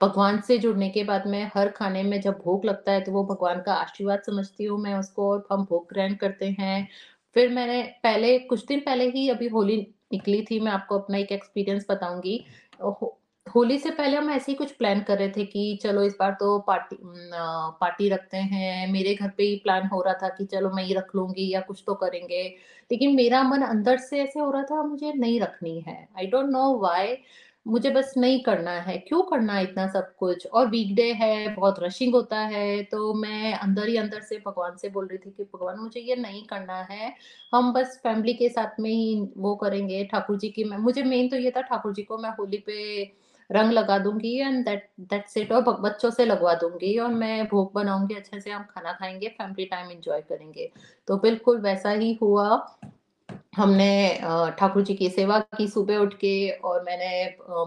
भगवान से जुड़ने के बाद में हर खाने में जब भोग लगता है तो वो भगवान का आशीर्वाद समझती हूँ मैं उसको और हम भोग ग्रहण करते हैं। फिर मैंने पहले कुछ दिन पहले ही अभी होली निकली थी मैं आपको अपना एक एक्सपीरियंस बताऊँगी। हो, होली से पहले हम ऐसे ही कुछ प्लान कर रहे थे कि चलो इस बार तो पार्टी पार्टी रखते हैं। मेरे घर पे ही प्लान हो रहा था कि चलो मैं ही रख लूँगी या कुछ तो करेंगे। लेकिन मेरा मन अंदर से ऐसे हो रहा था मुझे नहीं रखनी है। आई डोंट नो वाई मुझे बस नहीं करना है। क्यों करना है इतना सब कुछ? और वीकडे है, बहुत रशिंग होता है तो मैं अंदर ही अंदर से भगवान से बोल रही थी कि, भगवान, मुझे ये नहीं करना है। हम बस फैमिली के साथ में ही वो करेंगे, ठाकुर जी की मैं मुझे मेन तो ये था, ठाकुर जी को मैं होली पे रंग लगा दूँगी एंड दैट दैट सेट और बच्चों से लगवा दूँगी और मैं भोग बनाऊँगी, अच्छे से हम खाना खाएँगे फैमिली टाइम एंजॉय करेंगे। तो बिल्कुल वैसा ही हुआ। हमने ठाकुर जी की सेवा की सुबह उठ के और मैंने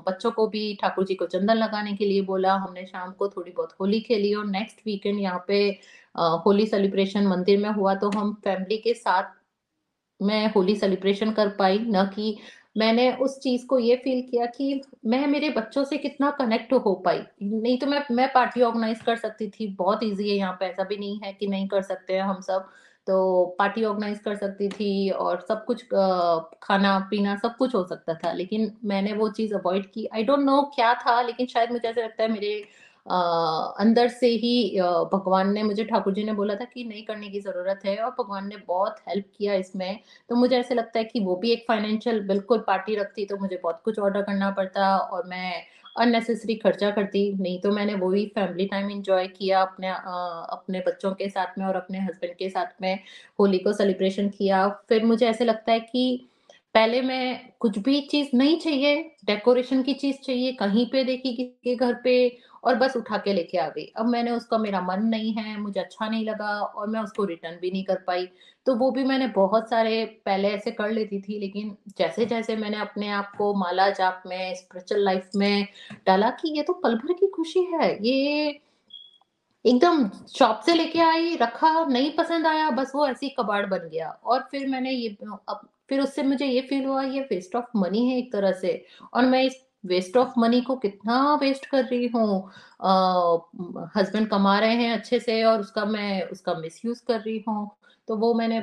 बच्चों को भी ठाकुर जी को चंदन लगाने के लिए बोला। हमने शाम को थोड़ी बहुत होली खेली और नेक्स्ट वीकेंड यहाँ पे होली सेलिब्रेशन मंदिर में हुआ तो हम फैमिली के साथ मैं होली सेलिब्रेशन कर पाई। न कि मैंने उस चीज़ को ये फील किया कि मैं मेरे बच्चों से कितना कनेक्ट हो पाई। नहीं तो मैं मैं पार्टी ऑर्गेनाइज कर सकती थी, बहुत इजी है यहाँ पे, ऐसा भी नहीं है कि नहीं कर सकते हैं हम सब। तो पार्टी ऑर्गेनाइज कर सकती थी और सब कुछ खाना, पीना सब कुछ हो सकता था। लेकिन मैंने वो चीज़ अवॉइड की। आई डोंट नो क्या था, लेकिन शायद मुझे ऐसा लगता है मेरे अंदर से ही भगवान ने मुझे, ठाकुर जी ने बोला था कि नहीं करने की ज़रूरत है और भगवान ने बहुत हेल्प किया इसमें। तो मुझे ऐसे लगता है कि वो भी एक फाइनेंशियल बिल्कुल पार्टी रखती तो मुझे बहुत कुछ ऑर्डर करना पड़ता और मैं अननेसेसरी खर्चा करती, नहीं तो मैंने वही फैमिली टाइम इंजॉय किया अपने अपने बच्चों के साथ में और अपने हस्बैंड के साथ में होली को सेलिब्रेशन किया। फिर मुझे ऐसे लगता है कि पहले मैं कुछ भी चीज़ नहीं चाहिए डेकोरेशन की चीज़ चाहिए, कहीं पे देखी किसी के घर पे और बस उठा के लेके आ गई। अब मैंने उसका, मेरा मन नहीं है, मुझे अच्छा नहीं लगा और मैं उसको रिटर्न भी नहीं कर पाई। तो वो भी मैंने बहुत सारे पहले ऐसे कर लेती थी, लेकिन जैसे जैसे मैंने अपने आप को माला जाप में स्पिरिचुअल लाइफ में डाला कि ये तो पल भर की खुशी है, ये एकदम शॉप से लेके आई, रखा, नहीं पसंद आया, बस वो ऐसी कबाड़ बन गया। और फिर मैंने ये, अब फिर उससे मुझे ये फील हुआ, ये वेस्ट ऑफ़ मनी है एक तरह से। और मैं इस वेस्ट ऑफ़ मनी को कितना वेस्ट कर रही हूँ? हस्बैंड कमा रहे हैं अच्छे से और उसका मैं, उसका मिस यूज़ कर रही हूँ। तो वो मैंने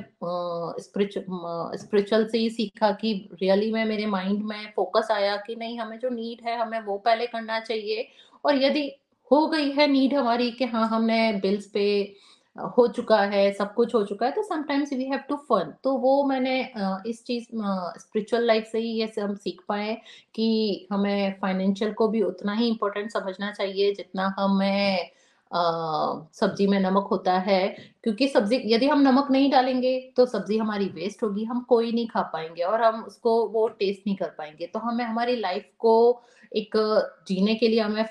स्पिरिचुअल से ही सीखा कि रियली में, मेरे माइंड में फोकस आया कि नहीं, हमें जो नीड है, हमें वो पहले करना चाहिए। और यदि हो गई है नीड हमारी कि हाँ हमने बिल्स पे हो चुका है, सब कुछ हो चुका है तो sometimes we have to fun तो वो मैंने इस चीज़ स्पिरिचुअल लाइफ से ही ये हम सीख पाए कि हमें फाइनेंशियल को भी उतना ही इम्पोर्टेंट समझना चाहिए जितना हमें सब्ज़ी में नमक होता है। क्योंकि सब्ज़ी, यदि हम नमक नहीं डालेंगे तो सब्ज़ी हमारी वेस्ट होगी, हम कोई नहीं खा पाएँगे और हम उसको, वो टेस्ट नहीं कर पाएँगे। तो हमें, हमारी लाइफ को एक जीने के लिए हमें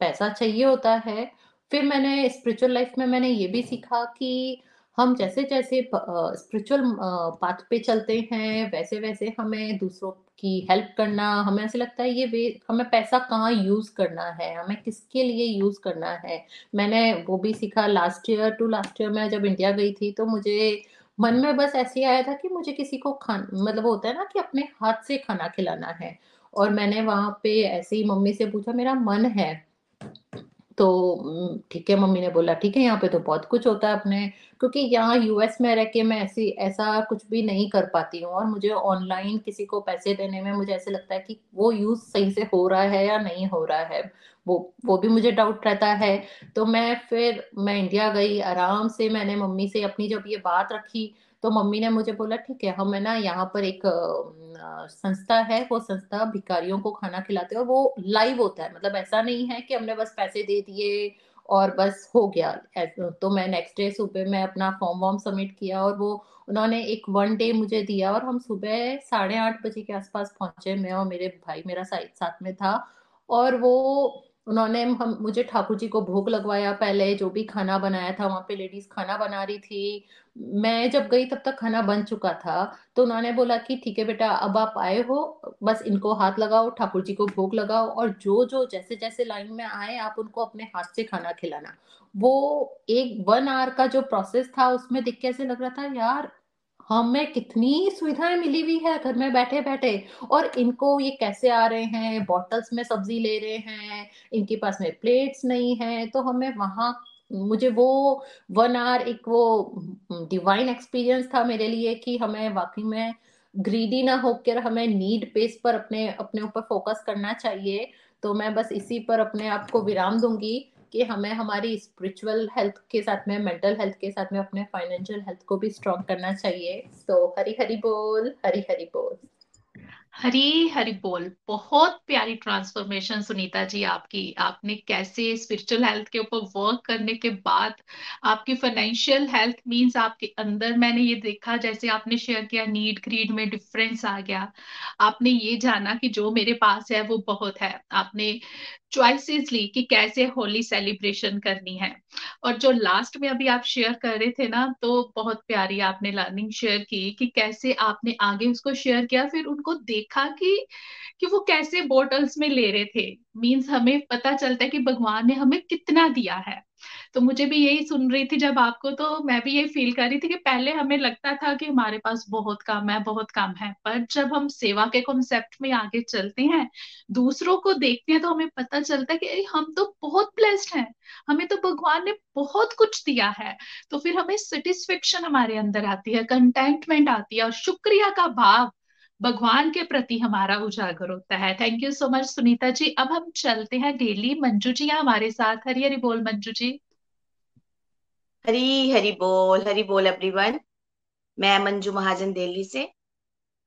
पैसा चाहिए होता है। फिर मैंने स्पिरिचुअल लाइफ में मैंने ये भी सीखा कि हम जैसे जैसे स्पिरिचुअल पाथ पे चलते हैं वैसे वैसे हमें दूसरों की हेल्प करना, हमें ऐसे लगता है ये वे, हमें पैसा कहाँ यूज़ करना है, हमें किसके लिए यूज़ करना है? मैंने वो भी सीखा last year to last year मैं जब इंडिया गई थी तो मुझे मन में बस ऐसे आया था कि मुझे किसी को खान मतलब होता है ना कि अपने हाथ से खाना खिलाना है। और मैंने वहाँ पे ऐसे ही मम्मी से पूछा, मेरा मन है। तो ठीक है, मम्मी ने बोला, ठीक है, यहाँ पे तो बहुत कुछ होता है अपने, क्योंकि यहाँ यूएस में रह के मैं ऐसी, ऐसा कुछ भी नहीं कर पाती हूँ और मुझे ऑनलाइन किसी को पैसे देने में मुझे ऐसे लगता है कि वो यूज़ सही से हो रहा है या नहीं हो रहा है। वो वो भी मुझे डाउट रहता है। तो मैं फिर, मैं इंडिया गई, आराम से मैंने मम्मी से अपनी जब ये बात रखी तो मम्मी ने मुझे बोला, ठीक है, हम है ना यहाँ पर एक संस्था है, वो संस्था भिकारियों को खाना खिलाते हैं और वो लाइव होता है। मतलब ऐसा नहीं है कि हमने बस पैसे दे दिए और बस हो गया। तो मैं नेक्स्ट डे सुबह मैं अपना फॉर्म वॉर्म सबमिट किया और वो, उन्होंने एक वन डे मुझे दिया और हम सुबह साढ़े आठ बजे के आसपास पहुँचे। मैं और मेरे भाई मेरा साथ में था और वो उन्होंने हम, मुझे ठाकुर जी को भोग लगवाया पहले, जो भी खाना बनाया था, वहाँ पे लेडीज़ खाना बना रही थी। मैं जब गई तब तक खाना बन चुका था तो उन्होंने बोला कि, ठीक है बेटा, अब आप आए हो, बस इनको हाथ लगाओ ठाकुर जी को भोग लगाओ, और जो जो जैसे जैसे लाइन में आए, आप उनको अपने हाथ से खाना खिलाना। वो एक वन आवर का जो प्रोसेस था, उसमें देख के ऐसे लग रहा था, यार हमें कितनी सुविधाएँ मिली हुई है घर में बैठे बैठे और इनको ये कैसे आ रहे हैं? बॉटल्स में सब्ज़ी ले रहे हैं? इनके पास में प्लेट्स नहीं है। तो हमें वहाँ, मुझे वो वन आवर एक वो डिवाइन एक्सपीरियंस था मेरे लिए कि हमें वाकई में ग्रीडी ना होकर हमें नीड बेस पर अपने अपने ऊपर फोकस करना चाहिए। तो मैं बस इसी पर अपने आप को विराम दूँगी। कि हमें हमारी स्पिरिचुअल हेल्थ के साथ में मेंटल हेल्थ के साथ में अपने फाइनेंशियल हेल्थ को भी स्ट्रॉन्ग करना चाहिए। तो हरी हरी बोल हरी हरी बोल। हरी हरी बोल। बहुत प्यारी ट्रांसफॉर्मेशन सुनीता जी आपकी। आपने कैसे स्पिरिचुअल हेल्थ के ऊपर वर्क करने के बाद आपकी फाइनेंशियल हेल्थ मींस आपके अंदर मैंने ये देखा, जैसे आपने शेयर किया नीड क्रीड में डिफरेंस आ गया। आपने ये जाना कि जो मेरे पास है, वो बहुत है। आपने चॉइसेस ली कि कैसे होली सेलिब्रेशन करनी है। और जो लास्ट में अभी आप शेयर कर रहे थे ना तो बहुत प्यारी आपने लर्निंग शेयर की कि कैसे आपने आगे उसको शेयर किया, फिर उनको देखा कि कि वो कैसे बोटल्स में ले रहे थे। मींस हमें पता चलता है कि भगवान ने हमें कितना दिया है। तो मुझे भी यही सुन रही थी जब आपको तो मैं भी यही फील कर रही थी कि पहले हमें लगता था कि हमारे पास बहुत काम है, बहुत काम है। पर जब हम सेवा के कॉन्सेप्ट में आगे चलते हैं, दूसरों को देखते हैं तो हमें पता चलता है कि हम तो बहुत ब्लेस्ड हैं। हमें तो भगवान ने बहुत कुछ दिया है। तो फिर हमें सेटिस्फेक्शन हमारे अंदर आती है कंटेंटमेंट आती है और शुक्रिया का भाव भगवान के प्रति हमारा उजागर होता है। Thank you so much Sunita ji. अब हम चलते हैं डेली। मंजू जी हमारे साथ। हरी हरी बोल मंजू जी। हरी हरी बोल हरी बोल एवरीवन मैं मंजू महाजन दिल्ली से।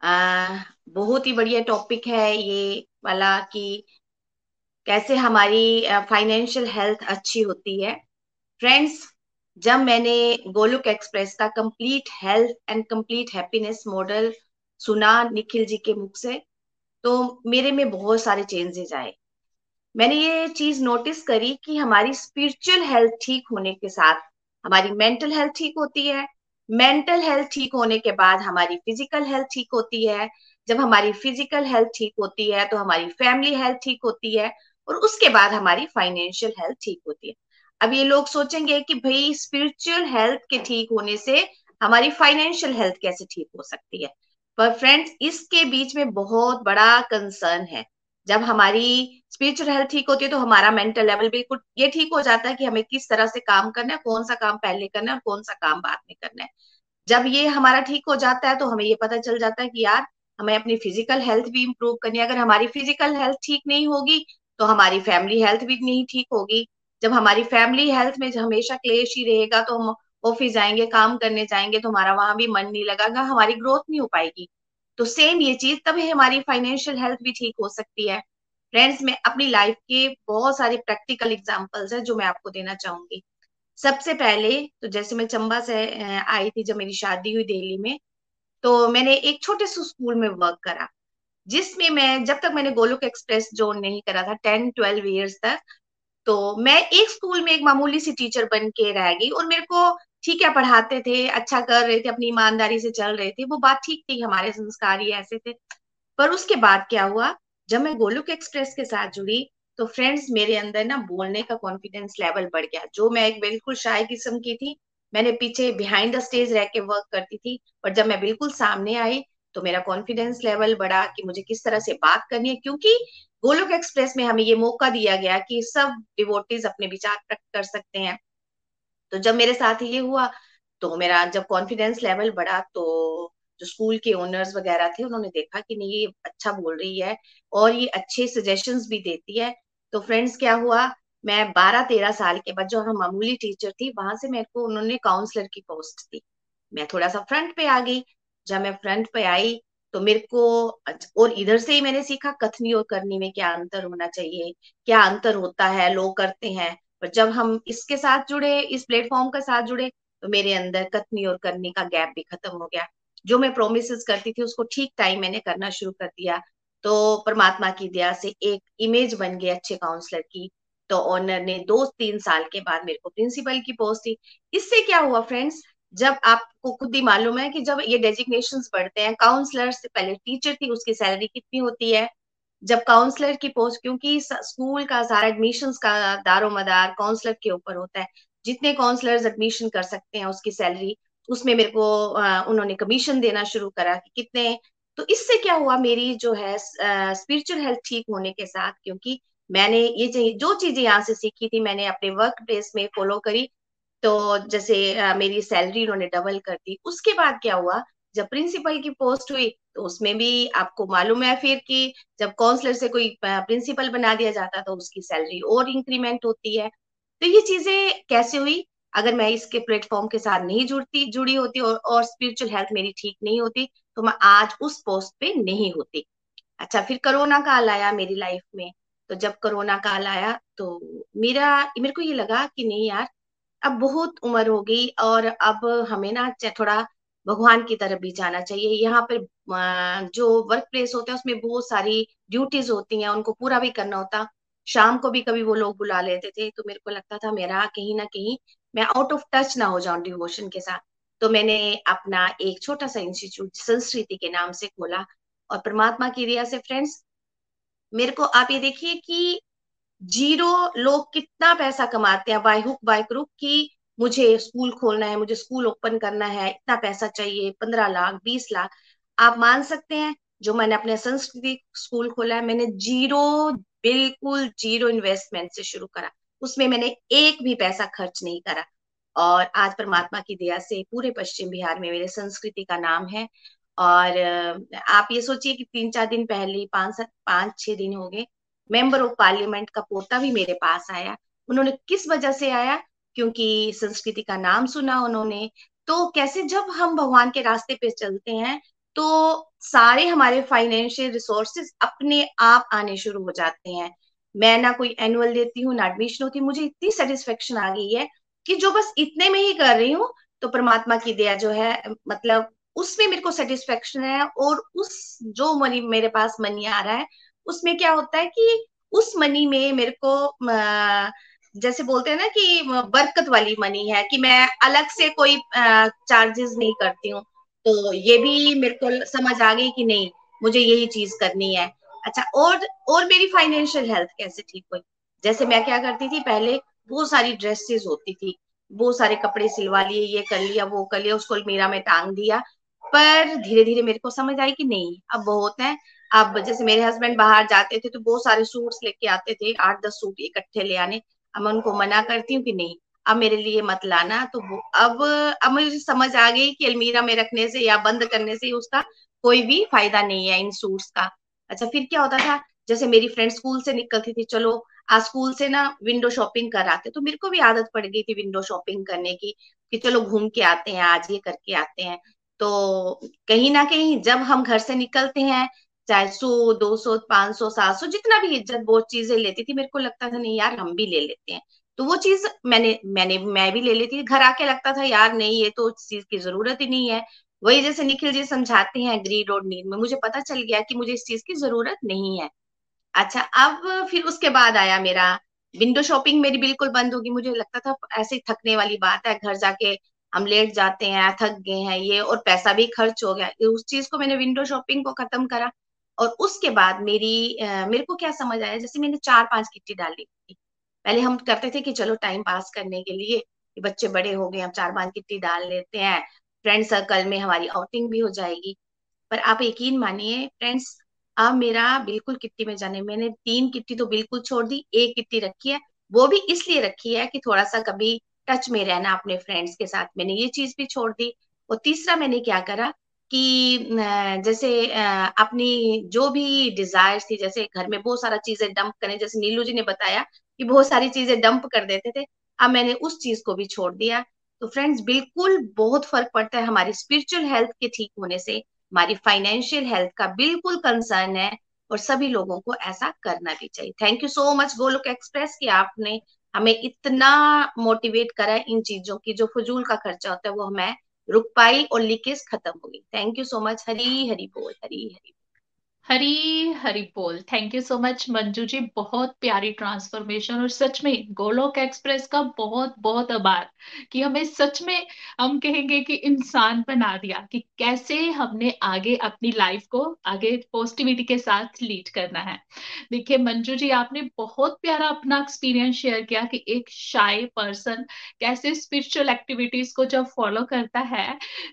आ, बहुत ही बढ़िया टॉपिक है ये वाला कि कैसे हमारी फाइनेंशियल हेल्थ अच्छी होती है। फ्रेंड्स जब मैंने गोलुक एक्सप्रेस का complete health and complete happiness model सुना निखिल जी के मुख से तो मेरे में बहुत सारे चेंजेस आए। मैंने ये चीज़ नोटिस करी कि हमारी स्पिरिचुअल हेल्थ ठीक होने के साथ, हमारी मेंटल हेल्थ ठीक होती है। मेंटल हेल्थ ठीक होने के बाद हमारी फ़िज़िकल हेल्थ ठीक होती है। जब हमारी फ़िज़िकल हेल्थ ठीक होती है तो हमारी फैमिली हेल्थ ठीक होती है और उसके बाद हमारी फाइनेंशियल हेल्थ ठीक होती है। अब ये लोग सोचेंगे कि भाई स्पिरिचुअल हेल्थ के ठीक होने से हमारी फाइनेंशियल हेल्थ कैसे ठीक हो सकती है? पर फ्रेंड्स इसके बीच में बहुत बड़ा कंसर्न है। जब हमारी स्पिरिचुअल हेल्थ ठीक होती है तो हमारा मेंटल लेवल बिल्कुल ये ठीक हो जाता है कि हमें किस तरह से काम करना है, कौन सा काम पहले करना है और कौन सा काम बाद में करना है। जब ये हमारा ठीक हो जाता है तो हमें ये पता चल जाता है कि यार, हमें अपनी फ़िज़िकल हेल्थ भी इंप्रूव करनी है। अगर हमारी फ़िज़िकल हेल्थ ठीक नहीं होगी तो हमारी फैमिली हेल्थ भी नहीं ठीक होगी। जब हमारी फैमिली हेल्थ में हमेशा क्लेश ही रहेगा तो हम ऑफ़िस जाएँगे, काम करने जाएँगे तो हमारा वहाँ भी मन नहीं लगेगा हमारी ग्रोथ नहीं हो पाएगी। तो सेम ये चीज़, तभी हमारी फाइनेंशियल हेल्थ भी ठीक हो सकती है। फ्रेंड्स मैं अपनी लाइफ के बहुत सारे प्रैक्टिकल एग्जाम्पल्स है जो मैं आपको देना चाहूँगी। सबसे पहले तो जैसे मैं चंबा से आई थी जब मेरी शादी हुई दिल्ली में तो मैंने एक छोटे से स्कूल में वर्क करा, जिसमें मैं, जब तक मैंने गोलोक एक्सप्रेस जोन नहीं करा था टेन ट्वेल्व ईयर्स तक तो मैं एक स्कूल में एक मामूली सी टीचर बन के रह गई और मेरे को ठीक है, पढ़ाते थे अच्छा कर रहे थे, अपनी ईमानदारी से चल रहे थे, वो बात ठीक थी, हमारे संस्कार ही ऐसे थे। पर उसके बाद क्या हुआ, जब मैं गोलुक एक्सप्रेस के साथ जुड़ी तो फ्रेंड्स मेरे अंदर ना बोलने का कॉन्फिडेंस लेवल बढ़ गया, जो मैं एक बिल्कुल शाय किस्म की थी। मैंने पीछे बिहाइंड द स्टेज रह के वर्क करती थी, पर जब मैं बिल्कुल सामने आई तो मेरा कॉन्फिडेंस लेवल बढ़ा कि मुझे किस तरह से बात करनी है, क्योंकि गोलोक एक्सप्रेस में हमें ये मौका दिया गया कि सब डिवोटीज अपने विचार प्रकट कर सकते हैं। तो जब मेरे साथ ये हुआ तो मेरा जब कॉन्फिडेंस लेवल बढ़ा तो जो स्कूल के ओनर्स वगैरह थे, उन्होंने देखा कि नहीं, ये अच्छा बोल रही है और ये अच्छे सजेशंस भी देती है। तो फ्रेंड्स क्या हुआ, मैं बारह तेरह साल के बाद, जो हम मामूली टीचर थी, वहाँ से मेरे को उन्होंने काउंसलर की पोस्ट दी। मैं थोड़ा सा फ्रंट पे आ गई। जब मैं फ्रंट पे आई तो मेरे को और इधर से ही मैंने सीखा कथनी और करनी में क्या अंतर होना चाहिए, क्या अंतर होता है, लोग करते हैं। पर जब हम इसके साथ जुड़े, इस प्लेटफॉर्म के साथ जुड़े तो मेरे अंदर कथनी और करनी का गैप भी खत्म हो गया। जो मैं प्रोमिस करती थी, उसको ठीक टाइम मैंने करना शुरू कर दिया। तो परमात्मा की दया से एक इमेज बन गई अच्छे काउंसलर की। तो ऑनर ने दो तीन साल के बाद मेरे को प्रिंसिपल की पोस्ट दी। इससे क्या हुआ फ्रेंड्स जब आपको खुद ही मालूम है कि जब ये डेजिग्नेशन बढ़ते हैं काउंसलर से पहले टीचर थी, उसकी सैलरी कितनी होती है? जब काउंसलर की पोस्ट क्योंकि स्कूल का सारा एडमिशन का दारो मदार काउंसलर के ऊपर होता है। जितने काउंसलर्स एडमिशन कर सकते हैं उसकी सैलरी उसमें मेरे को उन्होंने कमीशन देना शुरू करा कि कितने। तो इससे क्या हुआ, मेरी जो है स्पिरिचुअल हेल्थ ठीक होने के साथ, क्योंकि मैंने ये जो चीज़ें यहाँ से सीखी थी, मैंने अपने वर्क प्लेस में फॉलो करी। तो जैसे मेरी सैलरी उन्होंने डबल कर दी। उसके बाद क्या हुआ जब प्रिंसिपल की पोस्ट हुई तो उसमें भी आपको मालूम है फिर कि जब काउंसलर से कोई प्रिंसिपल बना दिया जाता तो उसकी सैलरी और इंक्रीमेंट होती है। तो ये चीज़ें कैसे हुई? अगर मैं इसके प्लेटफॉर्म के साथ नहीं जुड़ती जुड़ी होती और, और स्पिरिचुअल हेल्थ मेरी ठीक नहीं होती तो मैं आज उस पोस्ट पे नहीं होती। अच्छा फिर कोरोना काल आया मेरी लाइफ में। तो जब कोरोना काल आया तो मेरा मेरे को ये लगा कि नहीं यार अब बहुत उम्र हो गई और अब हमें ना थोड़ा भगवान की तरफ़ भी जाना चाहिए। यहाँ पर जो वर्क प्लेस होता है, उसमें बहुत सारी ड्यूटीज़ होती हैं, उनको पूरा भी करना होता। शाम को भी कभी वो लोग बुला लेते थे तो मेरे को लगता था मेरा कहीं ना कहीं, मैं आउट ऑफ़ टच ना हो जाऊँ डिवोशन के साथ। तो मैंने अपना एक छोटा सा इंस्टीट्यूट संस्कृति के नाम से खोला और परमात्मा की रिया से फ्रेंड्स मेरे को आप ये देखिए कि ज़ीरो लोग कितना पैसा कमाते हैं बाय हुक बाय क्रुक की मुझे स्कूल खोलना है, मुझे स्कूल ओपन करना है, इतना पैसा चाहिए, पंद्रह लाख, बीस लाख, आप मान सकते हैं, जो मैंने अपने संस्कृति स्कूल खोला है, मैंने ज़ीरो, बिल्कुल ज़ीरो इन्वेस्टमेंट से शुरू करा। उसमें मैंने एक भी पैसा खर्च नहीं करा। और आज परमात्मा की दया से पूरे पश्चिम बिहार में मेरे संस्कृति का नाम है। और आप ये सोचिए कि तीन चार दिन पहले पाँच पाँच छह दिन हो गए, मेंबर ऑफ़ पार्लियामेंट का पोता भी मेरे पास आया। उन्होंने किस वजह से आया? क्योंकि संस्कृति का नाम सुना उन्होंने तो कैसे जब हम भगवान के रास्ते पे चलते हैं तो सारे हमारे फाइनेंशियल रिसोर्सेज अपने आप आने शुरू हो जाते हैं। मैं ना कोई एनुअल देती हूँ, ना एडमिशन होती, मुझे इतनी सेटिस्फेक्शन आ गई है कि जो बस इतने में ही कर रही हूँ तो परमात्मा की दया जो है मतलब उसमें मेरे को सेटिस्फेक्शन है और उस जो मनी मेरे पास मनी आ रहा है, उसमें क्या होता है कि उस मनी में मेरे को जैसे बोलते हैं ना कि बरकत वाली मनी है कि मैं अलग से कोई चार्जेस नहीं करती हूँ। तो ये भी मेरे को समझ आ गई कि नहीं, मुझे यही चीज़ करनी है। अच्छा और और मेरी फाइनेंशियल हेल्थ कैसे ठीक हुई? जैसे मैं क्या करती थी, पहले बहुत सारी ड्रेसेस होती थी। बहुत सारे कपड़े सिलवा लिए, ये कर लिया, वो कर लिया, उसको मेरा में टांग दिया। पर धीरे धीरे मेरे को समझ आई कि नहीं, अब बहुत है। अब जैसे मेरे हस्बैंड बाहर जाते थे तो बहुत सारे सूट्स लेके आते थे, आठ दस सूट इकट्ठे ले आने। अब मैं उनको मना करती हूँ कि नहीं, अब मेरे लिए मत लाना। तो वो, अब अब मुझे समझ आ गई कि अलमीरा में रखने से या बंद करने से उसका कोई भी फ़ायदा नहीं है इन सूट्स का। अच्छा फिर क्या होता था? जैसे मेरी फ्रेंड स्कूल से निकलती थी, चलो, आज स्कूल से ना विंडो शॉपिंग कराते तो मेरे को भी आदत पड़ गई थी विंडो शॉपिंग करने की, कि चलो घूम के आते हैं, आज ये करके आते हैं। तो कहीं ना कहीं जब हम घर से निकलते हैं चाहे सौ, दो सौ, पाँच सौ, सात सौ, जितना भी इज़्ज़त बहुत चीज़ें लेती थी, मेरे को लगता था, नहीं यार, हम भी ले लेते हैं। तो वो चीज़ मैंने मैंने, मैं भी ले लेती थी। घर आके लगता था, यार, नहीं, ये तो उस चीज़ की ज़रूरत ही नहीं है। वही जैसे निखिल जी समझाते हैं ग्रीड और नीड में। मुझे पता चल गया कि मुझे इस चीज़ की ज़रूरत नहीं है। अच्छा अब फिर उसके बाद आया मेरा विंडो शॉपिंग मेरी बिल्कुल बंद होगी। मुझे लगता था, ऐसे ही थकने वाली बात है, घर जाके हम लेट जाते हैं, थक गए हैं, ये और पैसा भी खर्च हो गया। उस चीज़ को मैंने विंडो शॉपिंग को खत्म करा। और उसके बाद मेरी मेरे को क्या समझ आया, जैसे मैंने चार पाँच किट्टी डाली थी। पहले हम करते थे कि चलो टाइम पास करने के लिए कि बच्चे बड़े हो गए हम चार पाँच किट्टी डाल लेते हैं। फ्रेंड सर्कल में हमारी आउटिंग भी हो जाएगी। पर आप यकीन मानिए फ्रेंड्स अब मेरा बिल्कुल किट्टी में जाने, मैंने तीन किट्टी तो बिल्कुल छोड़ दी, एक किट्टी रखी है। वो भी इसलिए रखी है कि थोड़ा सा कभी टच में रहना अपने फ्रेंड्स के साथ, मैंने ये चीज़ भी छोड़ दी। और तीसरा मैंने क्या करा कि जैसे अपनी जो भी डिज़ायर थी, जैसे घर में बहुत सारा चीज़ें डंप करें, जैसे नीलू जी ने बताया कि बहुत सारी चीज़ें डंप कर देते थे, अब मैंने उस चीज़ को भी छोड़ दिया। तो फ्रेंड्स बिल्कुल बहुत फ़र्क पड़ता है हमारी स्पिरिचुअल हेल्थ के ठीक होने से, हमारी फाइनेंशियल हेल्थ का बिल्कुल कंसर्न है और सभी लोगों को ऐसा करना भी चाहिए। Thank you so much Golok Express कि आपने। हमें इतना मोटिवेट करा इन चीज़ों की, जो फजूल का खर्चा होता है, वो हमें रुक पाई और लीकेज खत्म हो गई। Thank you so much Hari Hari बोल हरी हरी हरी हरी बोल। Thank you so much Manju ji. बहुत प्यारी ट्रांसफॉर्मेशन और सच में गोलोक एक्सप्रेस का बहुत बहुत आभार कि हमें सच में हम कहेंगे कि इंसान बना दिया कि कैसे हमने आगे अपनी लाइफ को आगे पॉजिटिविटी के साथ लीड करना है। देखिए, मंजू जी, आपने बहुत प्यारा अपना एक्सपीरियंस शेयर किया कि एक शाय पर्सन कैसे स्पिरिचुअल एक्टिविटीज़ को जब फॉलो करता है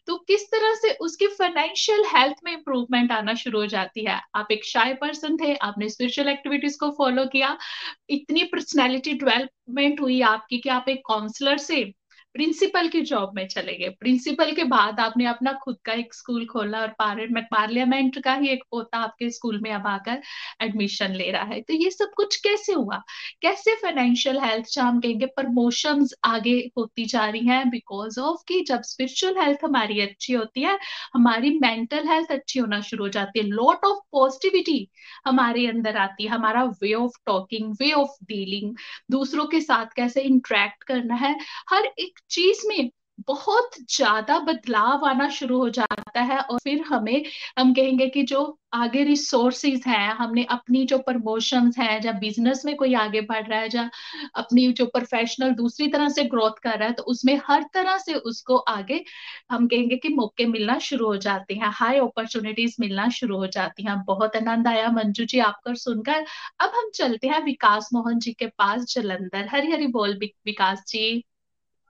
तो किस तरह से उसकी फाइनेंशियल हेल्थ में इंप्रूवमेंट आना शुरू हो जाती है। आप एक शाय पर्सन थे, आपने स्पिरिचुअल एक्टिविटीज़ को फॉलो किया, इतनी पर्सनैलिटी डेवलपमेंट हुई आपकी कि आप एक काउंसलर से प्रिंसिपल की जॉब में चले गए। प्रिंसिपल के बाद आपने अपना खुद का एक स्कूल खोला और पार्लियामेंट का ही एक पोता आपके स्कूल में अब आकर एडमिशन ले रहा है। तो ये सब कुछ कैसे हुआ? कैसे फाइनेंशियल हेल्थ जहाँ हम कहेंगे प्रमोशन आगे होती जा रही हैं बिकॉज़ ऑफ़ कि जब स्पिरिचुअल हेल्थ हमारी अच्छी होती है, हमारी मेंटल हेल्थ अच्छी होना शुरू हो जाती है। लॉट ऑफ़ पॉजिटिविटी हमारे अंदर आती है। हमारा way of talking way of dealing दूसरों के साथ कैसे इंट्रैक्ट करना है। हर एक चीज़ में बहुत ज़्यादा बदलाव आना शुरू हो जाता है और फिर हमें, हम कहेंगे कि जो आगे रिसोर्सेज हैं, हमने अपनी जो प्रमोशंस हैं, जब बिज़नेस में कोई आगे बढ़ रहा है या अपनी जो प्रोफेशनल दूसरी तरह से ग्रोथ कर रहा है तो उसमें हर तरह से उसको आगे, हम कहेंगे कि मौके मिलना शुरू हो जाते हैं हाई अपॉर्चुनिटीज़ मिलना शुरू हो जाती हैं। बहुत आनंद आया मंजू जी आपकर सुनकर। अब हम चलते हैं विकास मोहन जी के पास, जलंधर। हरी हरी बोल विकास जी।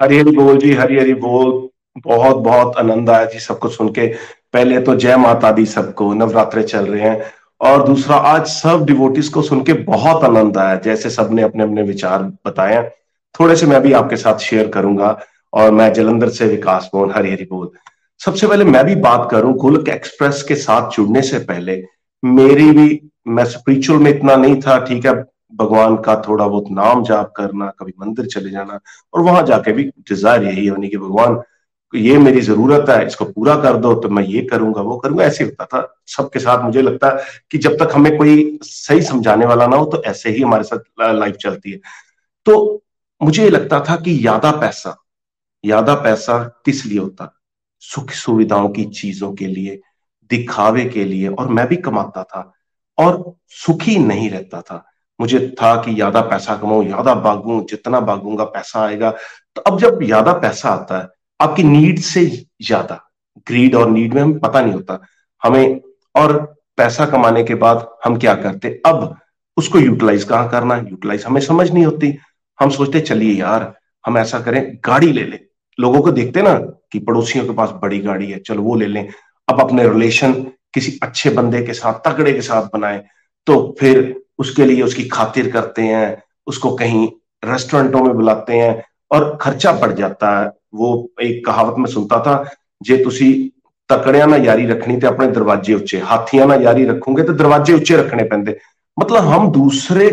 हरी हरी बोल जी हरी हरी बोल। बहुत बहुत आनंद आया जी सबको सुन के। पहले तो जय माता दी सबको, नवरात्रे चल रहे हैं। और दूसरा, आज सब डिवोटिस को सुन के बहुत आनंद आया, जैसे सबने अपने अपने विचार बताए। थोड़े से मैं भी आपके साथ शेयर करूँगा, और मैं जलंधर से विकास मोहन हरी हरी बोल। सबसे पहले मैं भी बात करूँ, गोलक एक्सप्रेस के साथ जुड़ने से पहले, मेरी भी, मैं स्पिरिचुअल में इतना नहीं था, ठीक है? भगवान का थोड़ा बहुत नाम जाप करना, कभी मंदिर चले जाना, और वहाँ जाके भी डिज़ायर यही होनी कि, भगवान, ये मेरी ज़रूरत है, इसको पूरा कर दो तो मैं ये करूँगा, वो करूँगा, ऐसे होता था। सबके साथ मुझे लगता है कि जब तक हमें कोई सही समझाने वाला ना हो तो ऐसे ही हमारे साथ लाइफ चलती है। तो मुझे लगता था कि यादा पैसा यादा पैसा किस लिए होता? सुख सुविधाओं की चीज़ों के लिए, दिखावे के लिए, और मैं भी कमाता था, और सुखी नहीं रहता था। मुझे था कि ज़्यादा पैसा कमाऊ, ज़्यादा भागू, जितना भागूँगा पैसा आएगा। तो अब जब ज़्यादा पैसा आता है, आपकी नीड से ज़्यादा ग्रीड और नीड में हमें पता नहीं होता। हमें और पैसा कमाने के बाद हम क्या करते? अब उसको यूटिलाइज कहाँ करना यूटिलाइज हमें समझ नहीं होती। हम सोचते, चलिए यार, हम ऐसा करें, गाड़ी ले लें। लोगों को देखते ना कि पड़ोसियों के पास बड़ी गाड़ी है, चलो वो ले लें। अब अपने रिलेशन किसी अच्छे बंदे के साथ, तगड़े के साथ बनाए। तो फिर उसके लिए उसकी खातिर करते हैं, उसको कहीं रेस्टोरेंटों में बुलाते हैं और खर्चा पड़ जाता है। वो एक कहावत में सुनता था, जे तुसी तकड़िया ना यारी रखनी थे अपने दरवाजे उच्चे, हाथियाँ ना यारी रखोगे तो दरवाजे उच्चे रखने पेंदे। मतलब हम दूसरे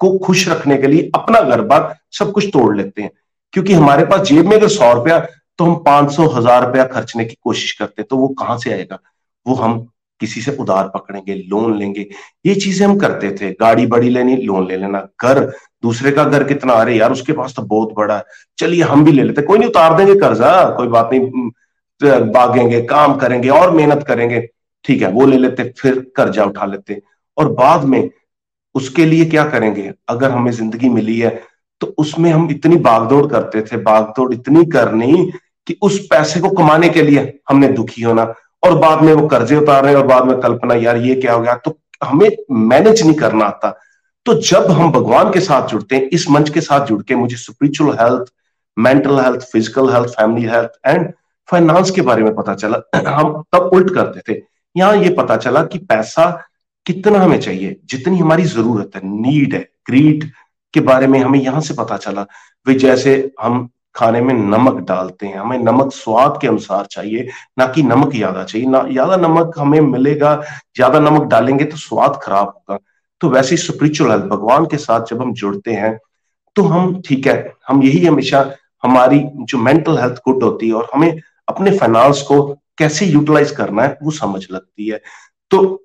को खुश रखने के लिए अपना घर बार सब कुछ तोड़ लेते हैं। क्योंकि हमारे पास जेब में अगर सौ रुपया तो हम पाँच सौ, हज़ार रुपया खर्चने की कोशिश करते हैं तो वो कहाँ से आएगा? वो हम किसी से उधार पकड़ेंगे लोन लेंगे। ये चीज़ें हम करते थे। गाड़ी बड़ी लेनी लोन ले लेना। घर, दूसरे का घर कितना अरे यार, उसके पास तो बहुत बड़ा है। चलिए, हम भी ले लेते। कोई नहीं, उतार देंगे कर्जा, कोई बात नहीं। भागेंगे काम करेंगे, और मेहनत करेंगे। ठीक है, वो ले लेते, फिर कर्जा उठा लेते। और बाद में उसके लिए क्या करेंगे? अगर हमें ज़िंदगी मिली है तो उसमें हम इतनी भागदौड़ करते थे भागदौड़ इतनी करनी कि उस पैसे को कमाने के लिए हमने दुखी होना। और बाद में वो कर्जे उतार रहे और बाद में कल्पना, यार, ये क्या हो गया? तो हमें मैनेज नहीं करना आता। तो जब हम भगवान के साथ जुड़ते हैं, इस मंच के साथ जुड़ के मुझे spiritual health mental health physical health family health and finance के बारे में पता चला। हम तब उल्ट करते थे। यहाँ ये पता चला कि पैसा कितना हमें चाहिए, जितनी हमारी ज़रूरत है। नीड है ग्रीड के बारे में हमें यहाँ से पता चला। वे जैसे हम खाने में नमक डालते हैं। हमें नमक स्वाद के अनुसार चाहिए, ना कि नमक ज़्यादा चाहिए। ना, ज़्यादा नमक हमें मिलेगा, ज़्यादा नमक डालेंगे तो स्वाद खराब होगा। तो वैसे स्पिरिचुअल हेल्थ भगवान के साथ जब हम जुड़ते हैं तो हम, ठीक है, हम यही हमेशा हमारी जो मेंटल हेल्थ गुड होती है और हमें अपने फाइनेंस को कैसे यूटिलाइज करना है, वो समझ लगती है। तो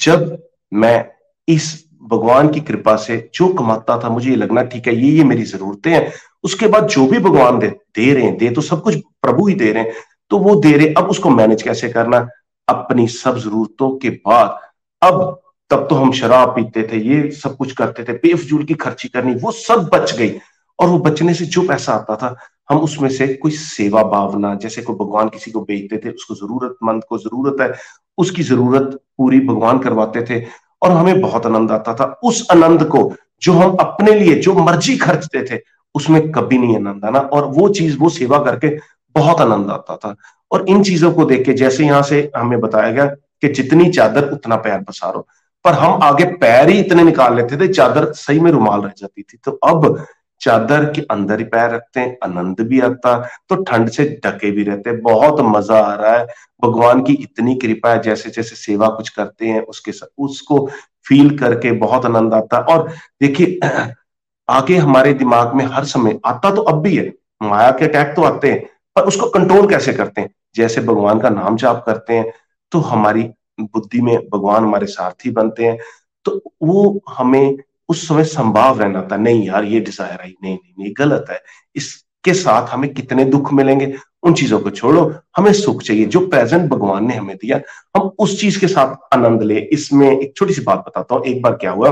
जब मैं इस भगवान की कृपा से जो कमाता था, मुझे ये लगना ठीक है, ये ये मेरी जरूरतें हैं। उसके बाद जो भी भगवान दे दे रहे हैं, दे तो सब कुछ प्रभु ही दे रहे हैं। तो वो दे रहे, अब उसको मैनेज कैसे करना? अपनी सब जरूरतों के बाद। अब, तब तो हम शराब पीते थे, ये सब कुछ करते थे, बेफजूल की खर्ची करनी, वो सब बच गई। और वो बचने से जो पैसा आता था, हम उसमें से कोई सेवा भावना, जैसे कोई भगवान किसी को बेचते थे, उसको जरूरतमंद को ज़रूरत है, उसकी ज़रूरत पूरी भगवान करवाते थे। और हमें बहुत आनंद आता था। उस आनंद को जो हम अपने लिए, जो मर्ज़ी खर्चते थे, उसमें कभी नहीं आनंद आना। और वो चीज़, वो सेवा करके बहुत आनंद आता था। और इन चीज़ों को देख के, जैसे यहाँ से हमें बताया गया कि जितनी चादर, उतना पैर पसारो। पर हम आगे पैर ही इतने निकाल लेते थे, चादर सही में रुमाल रह जाती थी। तो अब चादर के अंदर ही पैर रखते हैं, आनंद भी आता तो ठंड से ढके भी रहते हैं, बहुत मज़ा आ रहा है। भगवान की इतनी कृपा है, जैसे जैसे सेवा कुछ करते हैं, उसके साथ उसको फील करके बहुत आनंद आता है। और देखिए, आगे हमारे दिमाग में हर समय आता तो अब भी है, माया के अटैक तो आते हैं, पर उसको कंट्रोल कैसे करते हैं? जैसे भगवान का नाम जाप करते हैं तो हमारी बुद्धि में भगवान हमारे सारथी बनते हैं। तो वो हमें उस समय संभाव रहना था नहीं यार ये डिज़ायर आई नहीं नहीं नहीं गलत है। इसके साथ हमें कितने दुख मिलेंगे? उन चीज़ों को छोड़ो। हमें सुख चाहिए जो प्रेजेंट भगवान ने हमें दिया। हम उस चीज़ के साथ आनंद ले। इसमें एक छोटी सी बात बताता हूँ। एक बार क्या हुआ?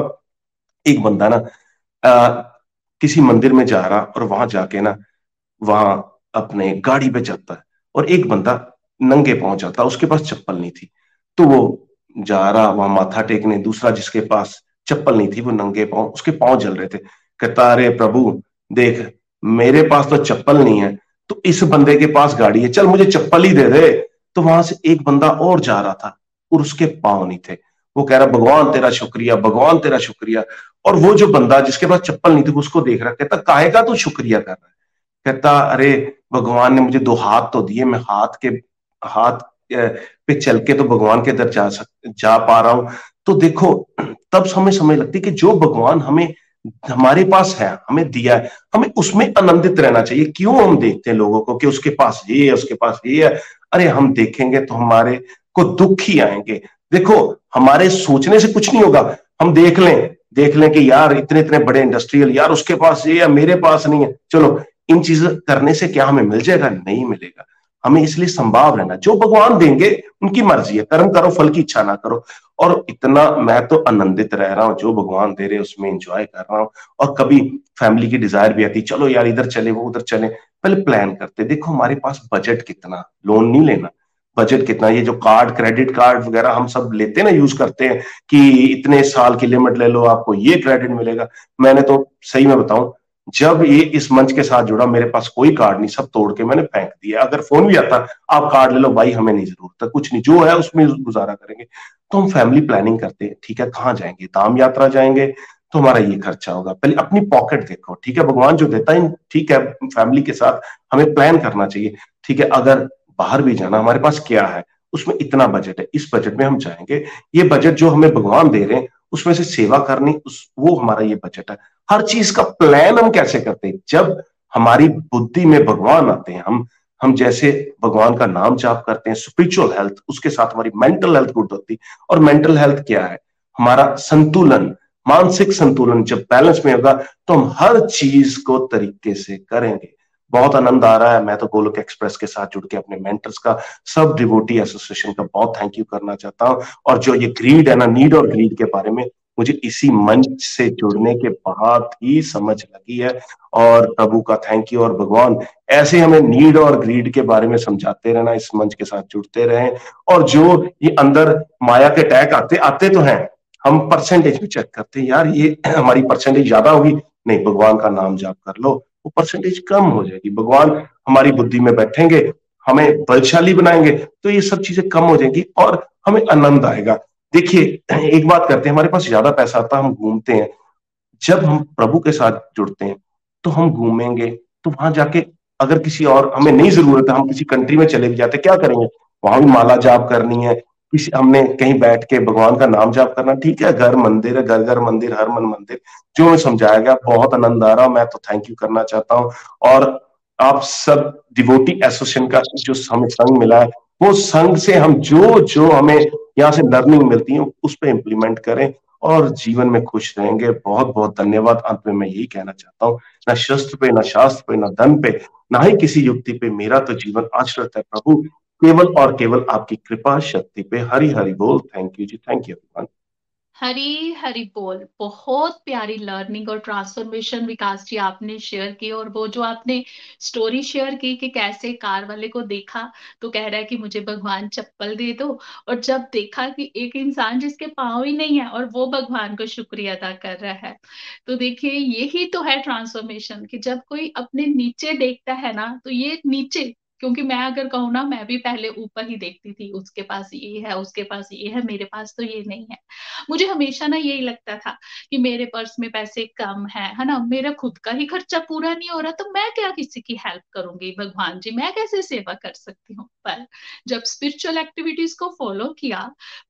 एक बंदा ना आ, किसी मंदिर में जा रहा और वहाँ जाके ना वहाँ अपने गाड़ी पे जाता है और एक बंदा नंगे पहुँच जाता उसके पास चप्पल नहीं थी। तो वो जा रहा वहाँ माथा टेकने दूसरा जिसके पास चप्पल नहीं थी वो नंगे पाँव, उसके पाँव जल रहे थे। कहता, अरे प्रभु, देख, मेरे पास तो चप्पल नहीं है तो इस बंदे के पास गाड़ी है, चल मुझे चप्पल ही दे दे। तो वहाँ से एक बंदा और जा रहा था और उसके पाँव नहीं थे। वो कह रहा, भगवान तेरा शुक्रिया, भगवान तेरा शुक्रिया। और वो जो बंदा जिसके पास चप्पल नहीं थी उसको देख रहा, कहता, काहे का तू शुक्रिया कर रहा है? कहता, अरे भगवान ने मुझे दो हाथ तो दिए, मैं हाथ के, हाथ पे चल के तो भगवान के दर जा सक, जा पा रहा हूँ। तो देखो, तब समय समय लगती कि जो भगवान हमें, हमारे पास है, हमें दिया है, हमें उसमें आनंदित रहना चाहिए। क्यों हम देखते हैं लोगों को कि उसके पास ये है, उसके पास ये है? अरे, हम देखेंगे तो हमारे को दुख ही आएँगे। देखो, हमारे सोचने से कुछ नहीं होगा। हम देख लें देख लें कि यार, इतने इतने बड़े इंडस्ट्रियल यार, उसके पास ये है, मेरे पास नहीं है। चलो, इन चीज़ करने से क्या हमें मिल जाएगा? नहीं मिलेगा। हमें इसलिए संभाव रहना, जो भगवान देंगे, उनकी मर्ज़ी है, कर्म करो, फल की इच्छा ना करो। और इतना मैं तो आनंदित रह रहा हूँ, जो भगवान दे रहे उसमें इंजॉय कर रहा हूँ। और कभी फैमिली की डिज़ायर भी आती, चलो यार, इधर चले, वो उधर चले। पहले प्लान करते, देखो, हमारे पास बजट कितना लोन नहीं लेना। बजट कितना, ये जो कार्ड क्रेडिट कार्ड वगैरह हम सब लेते ना यूज़ करते हैं, कि इतने साल की लिमिट ले लो, आपको ये क्रेडिट मिलेगा। मैंने तो सही में बताऊँ जब ये इस मंच के साथ जुड़ा, मेरे पास कोई कार्ड नहीं, सब तोड़ के मैंने फेंक दिया अगर फ़ोन भी आता, आप कार्ड ले लो, भाई, हमें नहीं ज़रूरत है। कुछ नहीं, जो है, उसमें गुजारा करेंगे। तो हम फैमिली प्लानिंग करते हैं, ठीक है, कहाँ जाएँगे? धाम यात्रा जाएँगे तो हमारा ये खर्चा होगा। पहले अपनी पॉकेट देखो, ठीक है? भगवान जो देता है, ठीक है फैमिली के साथ हमें प्लान करना चाहिए, ठीक है? अगर बाहर भी जाना, हमारे पास क्या है? उसमें इतना बजट है। इस बजट में हम जाएँगे। ये बजट जो हमें भगवान दे रहे हैं उसमें से सेवा करनी, उस, वो हमारा ये बजट है। हर चीज़ का प्लान हम कैसे करते हैं? जब हमारी बुद्धि में भगवान आते हैं, हम हम जैसे भगवान का नाम जाप करते हैं स्पिरिचुअल हेल्थ उसके साथ हमारी मेंटल हेल्थ गुड होती और मेंटल हेल्थ क्या है? हमारा संतुलन, मानसिक संतुलन जब बैलेंस में होगा तो हम हर चीज़ को तरीके से करेंगे। बहुत आनंद आ रहा है। मैं तो गोलक एक्सप्रेस के साथ जुड़ के अपने मेंटर्स का, सब डिवोटी एसोसिएशन का बहुत थैंक यू करना चाहता हूँ। और जो ये ग्रीड है ना नीड और ग्रीड के बारे में मुझे इसी मंच से जुड़ने के बाद ही समझ लगी है। और प्रभु का थैंक यू और भगवान, ऐसे हमें नीड और ग्रीड के बारे में समझाते रहना, इस मंच के साथ जुड़ते रहे। और जो ये अंदर माया के टैग आते आते तो हैं। हम परसेंटेज भी चेक करते हैं, यार, ये हमारी परसेंटेज ज़्यादा होगी? नहीं, भगवान का नाम जाप कर लो। वो परसेंटेज कम हो जाएगी। भगवान हमारी बुद्धि में बैठेंगे, हमें बलशाली बनाएँगे तो ये सब चीज़ें कम हो जाएँगी और हमें आनंद आएगा। देखिए, एक बात करते हैं, हमारे पास ज़्यादा पैसा आता हम घूमते हैं। जब हम प्रभु के साथ जुड़ते हैं तो हम घूमेंगे तो वहाँ जाके अगर किसी और, हमें नहीं ज़रूरत है, हम किसी कंट्री में चले भी जाते, क्या करेंगे? वहाँ भी माला जाप करनी है किसी हमने कहीं बैठ के भगवान का नाम जाप करना ठीक है, घर मंदिर है, घर घर मंदिर, हर मन मंदिर, जो समझाया गया बहुत आनंद आ रहा मैं तो थैंक यू करना चाहता हूँ। और आप सब डिवोटी एसोसिएशन का जो हमें संघ मिला है, वो संघ से हम जो जो हमें यहाँ से लर्निंग मिलती है, उस पर इम्प्लीमेंट करें और जीवन में खुश रहेंगे। बहुत बहुत धन्यवाद। अंत में मैं यही कहना चाहता हूँ, न शस्त्र पे, न शास्त्र पे, न धन पे, ना ही किसी युक्ति पे मेरा तो जीवन आश्रित है प्रभु। केवल और केवल आपकी कृपा, शक्ति पे हरी हरी बोल। Thank you ji thank you everyone Hari Hari बोल। बहुत प्यारी लर्निंग और ट्रांसफॉर्मेशन विकास जी आपने शेयर की और वो जो आपने स्टोरी शेयर की कि कैसे कार वाले को देखा तो कह रहा है कि मुझे भगवान चप्पल दे दो। और जब देखा कि एक इंसान जिसके पाँव ही नहीं है और वो भगवान को शुक्रिया अदा कर रहा है तो देखिए यही तो है ट्रांसफॉर्मेशन कि जब कोई अपने नीचे देखता है ना तो ये नीचे क्योंकि मैं अगर कहूँ ना, मैं भी पहले ऊपर ही देखती थी, उसके पास ये है, उसके पास ये है, मेरे पास तो ये नहीं है। मुझे हमेशा ना यही लगता था कि मेरे पर्स में पैसे कम है है ना? मेरा खुद का ही खर्चा पूरा नहीं हो रहा तो मैं क्या किसी की हेल्प करूँगी? भगवान जी, मैं कैसे सेवा कर सकती हूँ? पर जब स्पिरिचुअल एक्टिविटीज़ को फॉलो किया